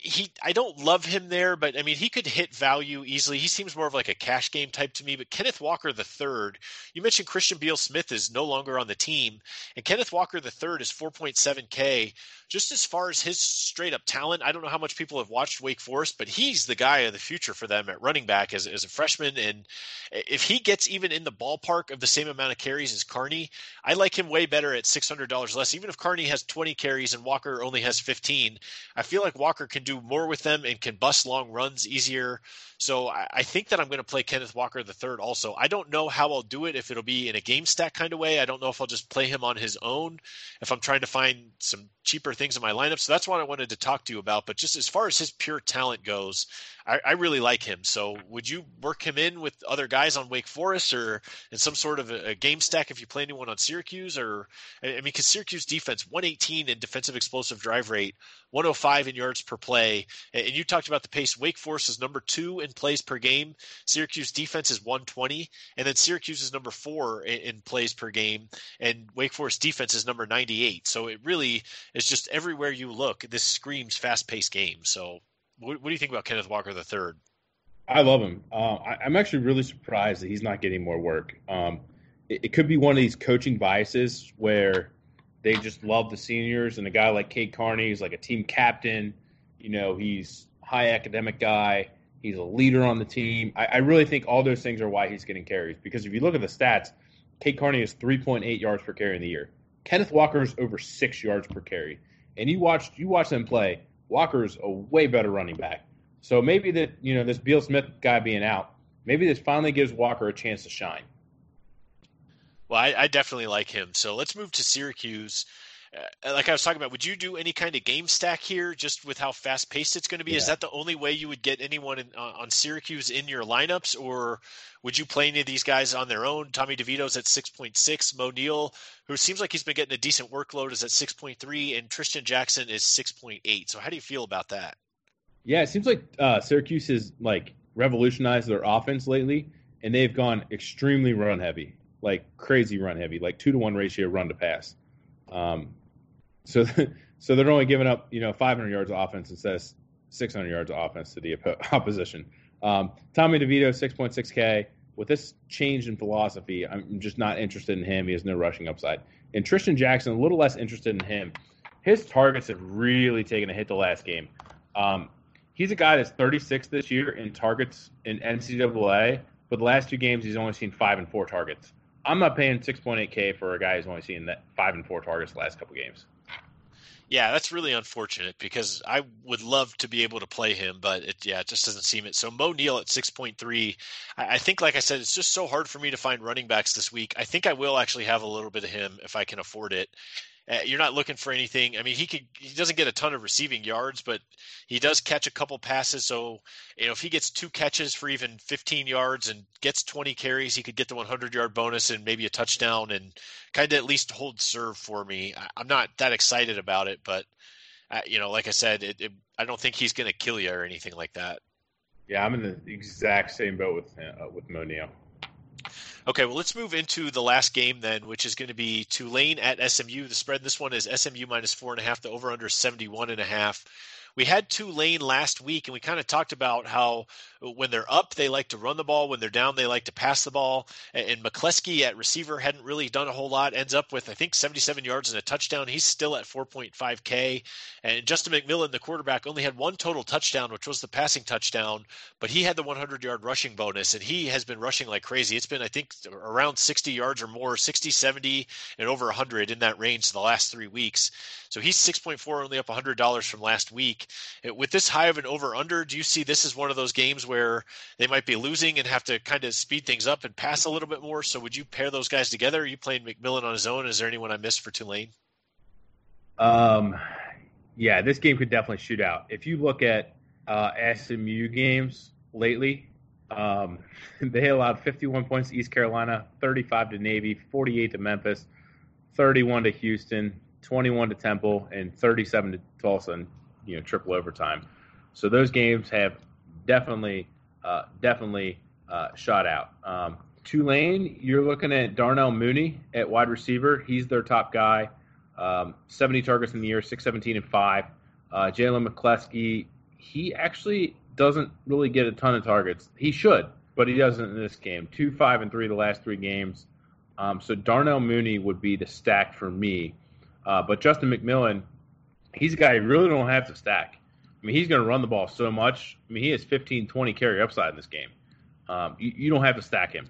he I don't love him there, but I mean he could hit value easily. He seems more of like a cash game type to me. But Kenneth Walker the third, you mentioned Christian Beal Smith is no longer on the team, and Kenneth Walker the third is 4.7k. Just as far as his straight up talent, I don't know how much people have watched Wake Forest, but he's the guy of the future for them at running back as, as a freshman. And if he gets even in the ballpark of the same amount of carries as Carney, I like him way better at $600 less. Even if Carney has 20 carries and Walker only has 15, I feel like Walker can do more with them and can bust long runs easier. So I, I think that I'm going to play Kenneth Walker the third also. I don't know how I'll do it if it'll be in a game stack kind of way. I don't know if I'll just play him on his own if I'm trying to find some cheaper things in my lineup. So that's what I wanted to talk to you about. But just as far as his pure talent goes, I, I really like him. So would you work him in with other guys on Wake Forest or in some sort of a, a game stack if you play anyone on Syracuse? Or I mean, because Syracuse defense 118 in defensive explosive drive rate, 105 in yards per play, and you talked about the pace. Wake Forest is number two in plays per game. Syracuse defense is 120, and then Syracuse is number four in, in plays per game, and Wake Forest defense is number 98. So it really is just everywhere you look, this screams fast-paced game. So what, what do you think about Kenneth Walker III? I love him. Uh, I, am actually really surprised that he's not getting more work. Um, it, it, could be one of these coaching biases where they just love the seniors, and a guy like Cade Carney is like a team captain. You know, he's high academic guy. He's a leader on the team. I, I really think all those things are why he's getting carries. Because if you look at the stats, Cade Carney is 3.8 yards per carry in the year. Kenneth Walker is over six yards per carry. And you watched you watch them play Walker's a way better running back. So maybe that you know this Beal Smith guy being out, maybe this finally gives Walker a chance to shine. Well, I, I definitely like him. So let's move to Syracuse. Uh, like I was talking about, would you do any kind of game stack here, just with how fast paced it's going to be? Yeah. Is that the only way you would get anyone in, uh, on Syracuse in your lineups, or would you play any of these guys on their own? Tommy DeVito's at six point six. Moe Neal, who seems like he's been getting a decent workload, is at six point three, and Trishton Jackson is six point eight. So how do you feel about that? Yeah, it seems like uh, Syracuse has like revolutionized their offense lately, and they've gone extremely run heavy, like crazy run heavy, like two to one ratio run to pass. Um, so, so they're only giving up, you know, 500 yards of offense instead of 600 yards of offense to the opposition. Um, Tommy DeVito, 6.6K. With this change in philosophy, I'm just not interested in him. He has no rushing upside. And Trishton Jackson, a little less interested in him. His targets have really taken a hit the last game. Um, he's a guy that's 36 this year in targets in NCAA, but the last two games he's only seen five and four targets. I'm not paying 6.8K for a guy who's only seen that five and four targets the last couple games. Yeah, that's really unfortunate because I would love to be able to play him, but it yeah, it just doesn't seem it. So Moe Neal at six point three, I, I think, like I said, it's just so hard for me to find running backs this week. I think I will actually have a little bit of him if I can afford it. Uh, you're not looking for anything. I mean, he could he doesn't get a ton of receiving yards, but he does catch a couple passes. So you know, if he gets two catches for even 15 yards and gets 20 carries, he could get the 100 yard bonus and maybe a touchdown and kind of at least hold serve for me. I, am not that excited about it, but uh, you know, like I said, it, it, I don't think he's going to kill you or anything like that. Yeah, I'm in the exact same boat with uh, with Moe Neal. Okay, well, let's move into the last game then, which is going to be Tulane at SMU. The spread in this one is SMU minus four and a half. The over under seventy one and a half we had Tulane last week, and we kind of talked about how uh, when they're up, they like to run the ball. When they're down, they like to pass the ball. And McCleskey at receiver hadn't really done a whole lot. Ends up with I think 77 yards and a touchdown. He's still at 4.5K. And Justin McMillan, the quarterback, only had one total touchdown, which was the passing touchdown, but he had the 100 yard rushing bonus, and he has been rushing like crazy. It's been I think around 60 yards or more, 60, 70, and over 100 in that range the last three weeks. So he's 6.4, only up $100 from last week. With this high of an over under, do you see this as one of those games where they might be losing and have to kind of speed things up and pass a little bit more? So would you pair those guys together? Are you playing McMillan on his own? Is there anyone I missed for Tulane? Um, yeah, this game could definitely shoot out. If you look at uh, SMU games lately, um, they allowed 51 points to East Carolina, 35 to Navy, 48 to Memphis, 31 to Houston, 21 to Temple, and 37 to Tulsa, and you know triple overtime. So those games have definitely, uh, definitely uh, shot out. Um, Tulane, you're looking at Darnell Mooney at wide receiver. He's their top guy. Um, 70 targets in the year, 617 and five. Uh, Jalen McCleskey, he actually doesn't really get a ton of targets. He should, but he doesn't in this game. Two, five, and three the last three games. Um, so Darnell Mooney would be the stack for me. Uh, but Justin McMillan, he's a guy you really don't have to stack. I mean, he's going to run the ball so much. I mean, he has 15, 20 carry upside in this game. Um, you, you, don't have to stack him.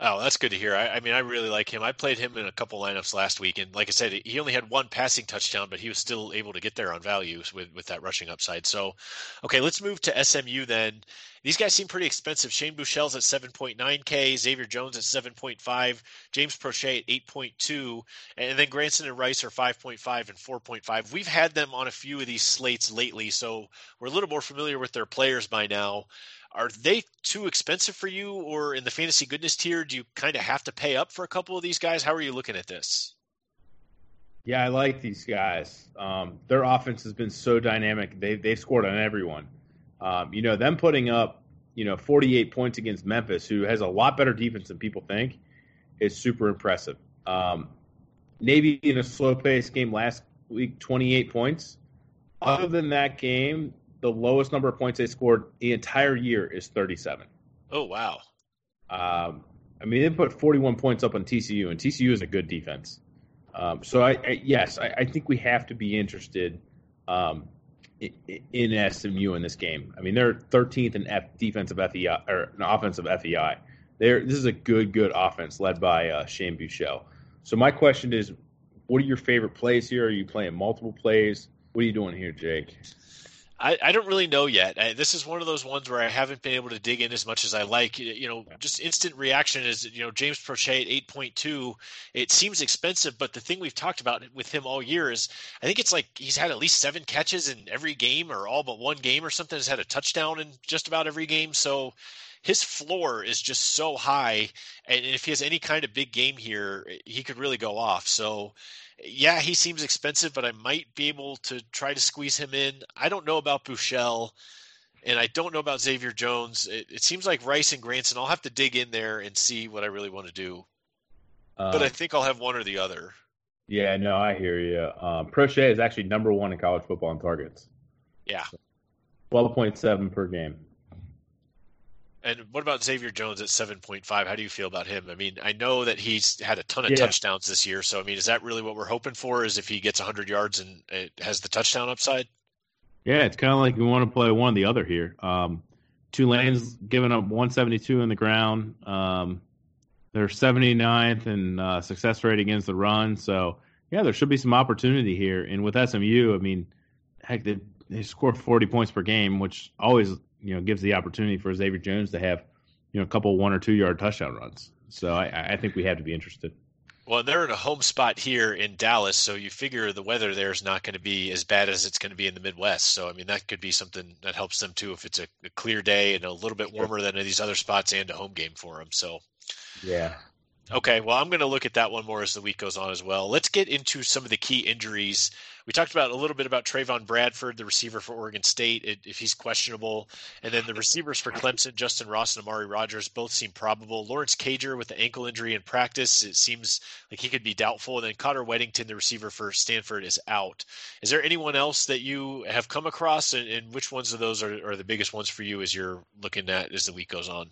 Oh, that's good to hear. I, I, mean, I really like him. I played him in a couple lineups last week, and like I said, he only had one passing touchdown, but he was still able to get there on values with with that rushing upside. So, okay, let's move to SMU then. These guys seem pretty expensive. Shane Buechele's at 7.9K, Xavier Jones at 7.5, James Proche at 8.2, and then Granson and Rice are 5.5 and 4.5. We've had them on a few of these slates lately, so we're a little more familiar with their players by now. Are they too expensive for you, or in the fantasy goodness tier, do you kind of have to pay up for a couple of these guys? How are you looking at this? Yeah, I like these guys. Um, their offense has been so dynamic. They they've scored on everyone. Um, you know, them putting up, you know, 48 points against Memphis, who has a lot better defense than people think, is super impressive. Um, Navy in a slow pace game last week, 28 points. Other than that game, the lowest number of points they scored the entire year is 37. Oh, wow. Um, I mean, they put 41 points up on TCU, and TCU is a good defense. Um, so, I, I yes, I, I, think we have to be interested um, in SMU in this game. I mean, they're 13th in F, defensive FEI or an offensive FEI. They're, this is a good, good offense led by uh, Shane Buechele. So my question is, what are your favorite plays here? Are you playing multiple plays? What are you doing here, Jake? I, I don't really know yet. I, this is one of those ones where I haven't been able to dig in as much as I like. You know, just instant reaction is you know James Proche at eight point two. It seems expensive, but the thing we've talked about with him all year is I think it's like he's had at least seven catches in every game, or all but one game, or something. Has had a touchdown in just about every game. So his floor is just so high, and if he has any kind of big game here, he could really go off. So yeah, he seems expensive, but I might be able to try to squeeze him in. I don't know about Buechele, and I don't know about Xavier Jones. It, it seems like Rice and Granson. I'll have to dig in there and see what I really want to do. Um, but I um, think I'll have one or the other. Yeah, no, I hear you. Um, Proche is actually number one in college football in targets. Yeah. 12.7 per game. And what about Xavier Jones at 7.5? How do you feel about him? I mean, I know that he's had a ton of yeah. touchdowns this year. So, I mean, is that really what we're hoping for? Is if he gets 100 yards and it has the touchdown upside? Yeah, it's kind of like we want to play one or the other here. Um, Tulane's giving up 172 in the ground. Um, they're 79th in uh, success rate against the run. So, yeah, there should be some opportunity here. And with SMU, I mean, heck, they, they score 40 points per game, which always you know gives the opportunity for Xavier Jones to have you know a couple one or two yard touchdown runs. So I, I think we have to be interested. Well, they're in a home spot here in Dallas, so you figure the weather there is not going to be as bad as it's going to be in the Midwest. So, I mean, that could be something that helps them too if it's a, a clear day and a little bit warmer than these other spots and a home game for them. So, yeah, Okay, well, I'm going to look at that one more as the week goes on as well. Let's get into some of the key injuries. We talked about a little bit about Trevon Bradford, the receiver for Oregon State, if he's questionable, and then the receivers for Clemson, Justyn Ross and Amari Rodgers, both seem probable. Lawrence Cager with the ankle injury in practice, it seems like he could be doubtful, and then Connor Wedington, the receiver for Stanford, is out. Is there anyone else that you have come across, and, and which ones of those are, are the biggest ones for you as you're looking at as the week goes on?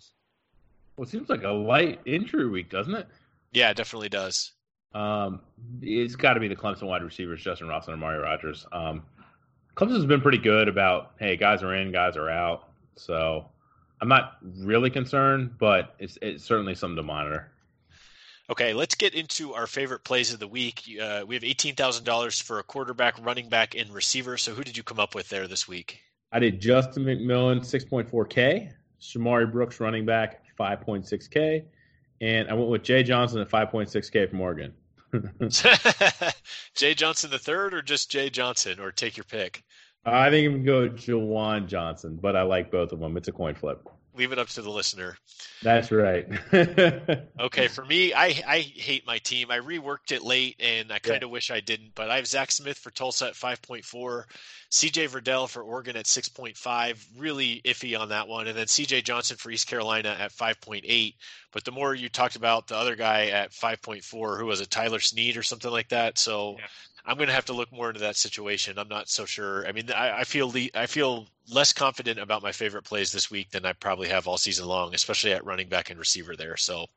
Well, it seems like a light injury week, doesn't it? Yeah, it definitely does. Um, it's got to be the Clemson wide receivers, Justyn Ross and Amari Rodgers. Um, Clemson's been pretty good about, hey, guys are in, guys are out. So I'm not really concerned, but it's it's certainly something to monitor. Okay, let's get into our favorite plays of the week. Uh, we have eighteen thousand dollars for a quarterback, running back, and receiver. So who did you come up with there this week? I did Justin McMillan, six point four K. Shamari Brooks, running back, 5.6K. And I went with Jay Johnson at 5.6K from Oregon. Jay Johnson the third, or just Jay Johnson, or take your pick. I think I'm going to go Juwan Johnson, but I like both of them. It's a coin flip leave it up to the listener. That's right. okay, for me, I I hate my team. I reworked it late, and I kind of yeah. wish I didn't. But I have Zach Smith for Tulsa at five point four, C.J. Verdell for Oregon at six point five. Really iffy on that one, and then C.J. Johnson for East Carolina at five point eight. But the more you talked about the other guy at five point four, who was a Tyler Snead or something like that, so. Yeah. I'm going to have to look more into that situation. I'm not so sure. I mean, I, I feel le- I feel less confident about my favorite plays this week than I probably have all season long, especially at running back and receiver there. So,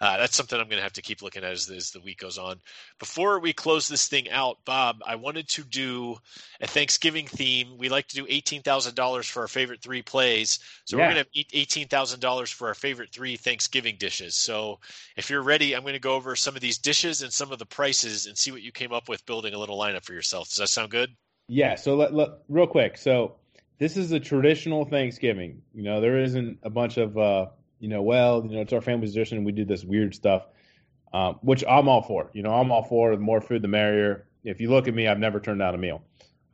uh, that's something I'm going to have to keep looking at as, as, the week goes on. Before we close this thing out, Bob, I wanted to do a Thanksgiving theme. We like to do eighteen thousand dollars for our favorite three plays, so yeah. we're going to have eighteen thousand dollars for our favorite three Thanksgiving dishes. So if you're ready, I'm going to go over some of these dishes and some of the prices and see what you came up with building a little lineup for yourself. Does that sound good? Yeah. So let, let, real quick, so this is a traditional Thanksgiving. You know, there isn't a bunch of uh, you know, well, you know, it's our family tradition. We do this weird stuff, um, which I'm all for. You know, I'm all for. The more food, the merrier. If you look at me, I've never turned down a meal.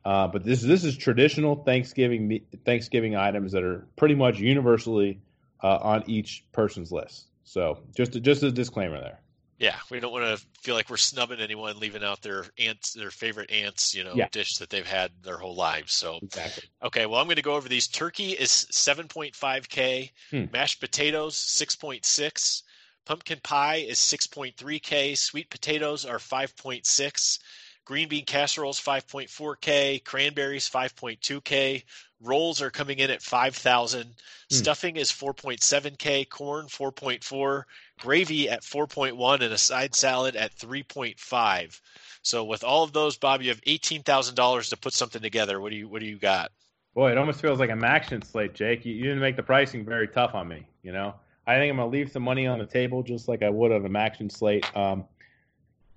Uh, but this this is traditional Thanksgiving Thanksgiving items that are pretty much universally uh, on each person's list. So just just a disclaimer there. Yeah, we don't want to feel like we're snubbing anyone, leaving out their ants, their favorite ants, you know, yeah. dish that they've had their whole lives. So, exactly. okay, well, I'm going to go over these. Turkey is 7.5k, hmm. mashed potatoes 6.6, pumpkin pie is 6.3k, sweet potatoes are 5.6, green bean casseroles 5.4k, cranberries 5.2k, rolls are coming in at 5,000, hmm. stuffing is 4.7k, corn 4.4 gravy at 4.1 and a side salad at 3.5. So with all of those, Bob, you have eighteen thousand dollars to put something together. What do you What do you got? Boy, it almost feels like a action slate, Jake. You, you, didn't make the pricing very tough on me. You know, I think I'm gonna leave some money on the table, just like I would on a action slate. Um,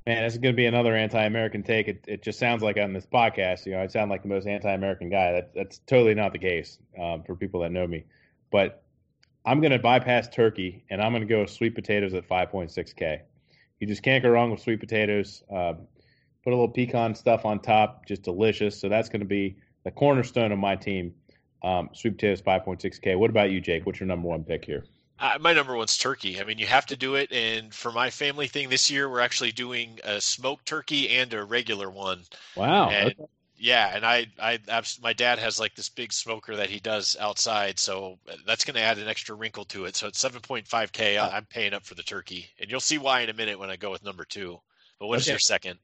man, this is gonna be another anti-American take. It, it just sounds like on this podcast, you know, I sound like the most anti-American guy. That, that's totally not the case um, for people that know me. But I'm going to bypass turkey and I'm going to go sweet potatoes at 5.6K. You just can't go wrong with sweet potatoes. Uh, put a little pecan stuff on top, just delicious. So that's going to be the cornerstone of my team. Um, sweet potatoes 5.6K. What about you, Jake? What's your number one pick here? Uh, my number one's turkey. I mean, you have to do it. And for my family thing this year, we're actually doing a smoked turkey and a regular one. Wow. And okay. Yeah, and I, I, my dad has like this big smoker that he does outside, so that's going to add an extra wrinkle to it. So it's 7.5k. I'm paying up for the turkey, and you'll see why in a minute when I go with number two. But what okay. is your second?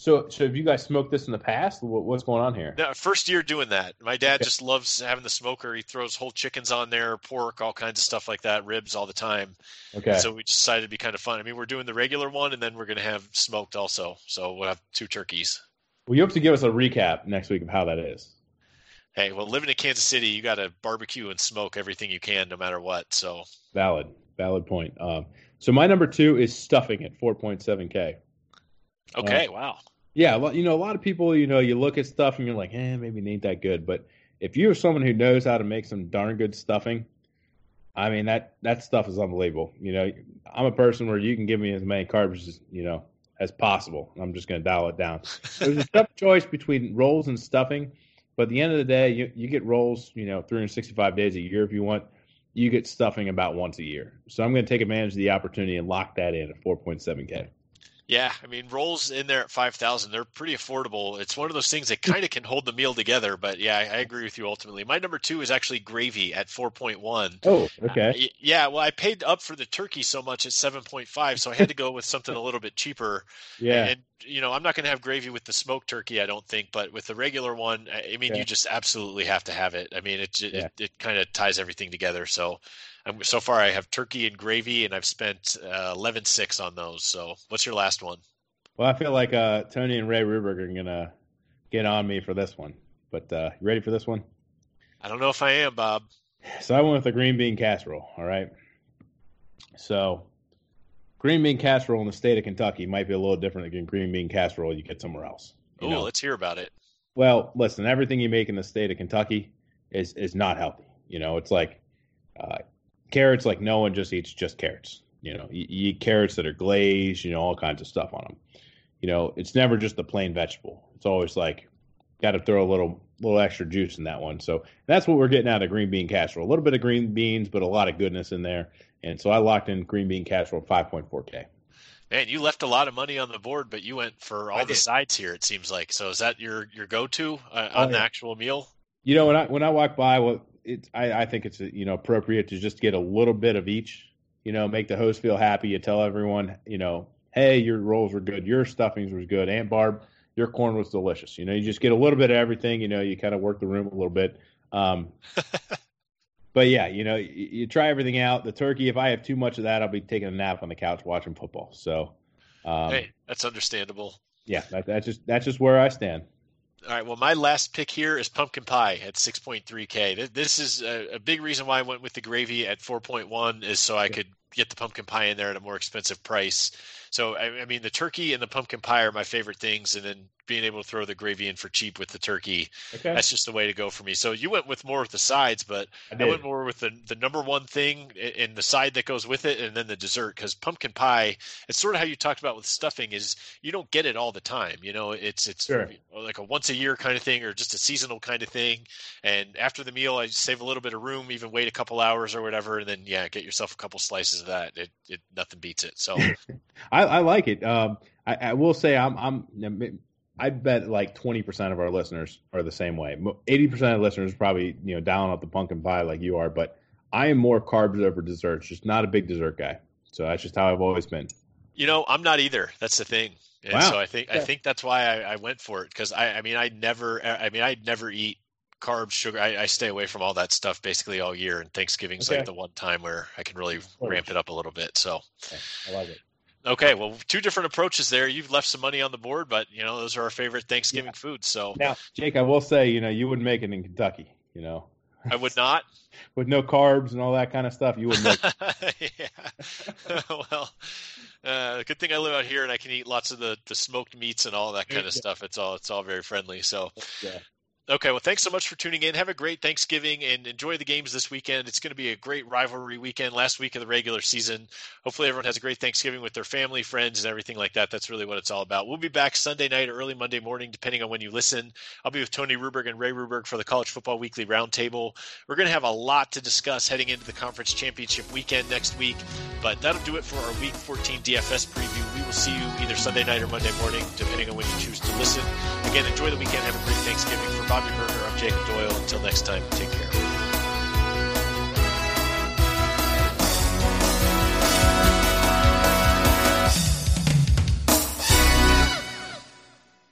So, so have you guys smoked this in the past? what's going on here? No, first year doing that. My dad okay. just loves having the smoker. He throws whole chickens on there, pork, all kinds of stuff like that, ribs all the time. Okay. And so we decided to be kind of fun. I mean, we're doing the regular one, and then we're going to have smoked also. So we'll have two turkeys. Well, you have to give us a recap next week of how that is. Hey, well, living in Kansas City, you got to barbecue and smoke everything you can, no matter what. So valid, valid point. Um, so my number two is stuffing at 4.7k. Okay, uh, wow. Yeah, well, you know, a lot of people, you know, you look at stuff and you're like, eh, maybe it ain't that good. But if you're someone who knows how to make some darn good stuffing, I mean that that stuff is unbelievable. You know, I'm a person where you can give me as many carbs as you know as possible. I'm just going to dial it down. There's a tough choice between rolls and stuffing, but at the end of the day, you, you get rolls, you know, 365 days a year if you want. You get stuffing about once a year. So I'm going to take advantage of the opportunity and lock that in at 4.7K. Yeah, I mean rolls in there at five thousand, they're pretty affordable. It's one of those things that kind of can hold the meal together. But yeah, I, I, agree with you ultimately. My number two is actually gravy at four point one. Oh, okay. Uh, yeah, well, I paid up for the turkey so much at seven point five, so I had to go with something a little bit cheaper. Yeah, and, you know, I'm not going to have gravy with the smoked turkey, I don't think, but with the regular one, I mean, yeah. you just absolutely have to have it. I mean, it it, yeah. it, it kind of ties everything together. So I'm, so far, I have turkey and gravy, and I've spent uh, eleven six on those. So, what's your last one? Well, I feel like uh, Tony and Ray Ruberg are gonna get on me for this one. But uh, you ready for this one? I don't know if I am, Bob. So I went with the green bean casserole. All right. So green bean casserole in the state of Kentucky might be a little different than green bean casserole you get somewhere else. Oh, let's hear about it. Well, listen, everything you make in the state of Kentucky is is not healthy. You know, it's like uh, carrots. Like no one just eats just carrots. You know, you, you eat carrots that are glazed. You know, all kinds of stuff on them you know, it's never just the plain vegetable. It's always like got to throw a little little extra juice in that one. So that's what we're getting out of green bean casserole. A little bit of green beans, but a lot of goodness in there. And so I locked in green bean casserole 5.4K. Man, you left a lot of money on the board, but you went for all the sides here. It seems like. So is that your your go to uh, oh, on yeah. the actual meal? You know, when I when I walk by, well, it's I, I think it's you know appropriate to just get a little bit of each. You know, make the host feel happy. You tell everyone, you know, hey, your rolls were good, your stuffings was good, Aunt Barb, your corn was delicious. You know, you just get a little bit of everything. You know, you kind of work the room a little bit. Um, but yeah, you know, you, you, try everything out. The turkey, if I have too much of that, I'll be taking a nap on the couch watching football. So, um, hey, that's understandable. Yeah, that, that's just that's just where I stand. All right. Well, my last pick here is pumpkin pie at 6.3K. This is a, a, big reason why I went with the gravy at 4.1 is so I could get the pumpkin pie in there at a more expensive price. So I, I, mean, the turkey and the pumpkin pie are my favorite things, and then being able to throw the gravy in for cheap with the turkey. Okay. That's just the way to go for me. So you went with more with the sides, but I, I went more with the the number one thing and the side that goes with it, and then the dessert. Because pumpkin pie, it's sort of how you talked about with stuffing, is you don't get it all the time. You know, it's it's sure. Uh, like a once a year kind of thing, or just a seasonal kind of thing. And after the meal, I save a little bit of room, even wait a couple hours or whatever, and then yeah, get yourself a couple slices of that. It, it nothing beats it. So. I, I like it. Um, I, I, will say I'm, I'm I bet like 20% of our listeners are the same way. 80% of listeners probably, you know, down up the pumpkin pie like you are, but I am more carbs over desserts, just not a big dessert guy. So that's just how I've always been. You know, I'm not either. That's the thing. And wow. so I think I think that's why I, I went for it because I, I mean I never I mean I never eat carbs, sugar. I, I, stay away from all that stuff basically all year, and Thanksgiving's okay. like the one time where I can really ramp it up a little bit. So okay. I like it. Okay, well, two different approaches there. You've left some money on the board, but you know those are our favorite Thanksgiving yeah. foods. So now, Jake, I will say, you know, you wouldn't make it in Kentucky. You know, I would not. With no carbs and all that kind of stuff, you wouldn't make. It. yeah. well, uh, good thing I live out here and I can eat lots of the, the smoked meats and all that kind of stuff. It's all it's all very friendly. So, yeah. Okay, well, thanks so much for tuning in. Have a great Thanksgiving and enjoy the games this weekend. It's going to be a great rivalry weekend, last week of the regular season. Hopefully, everyone has a great Thanksgiving with their family, friends, and everything like that. That's really what it's all about. We'll be back Sunday night or early Monday morning, depending on when you listen. I'll be with Tony Ruberg and Ray Ruberg for the College Football Weekly Roundtable. We're going to have a lot to discuss heading into the conference championship weekend next week, but that'll do it for our Week 14 DFS preview. We will see you either Sunday night or Monday morning, depending on when you choose to listen. Again, enjoy the weekend. Have a great Thanksgiving. For Bobby Burger, I'm Jacob Doyle. Until next time, take care.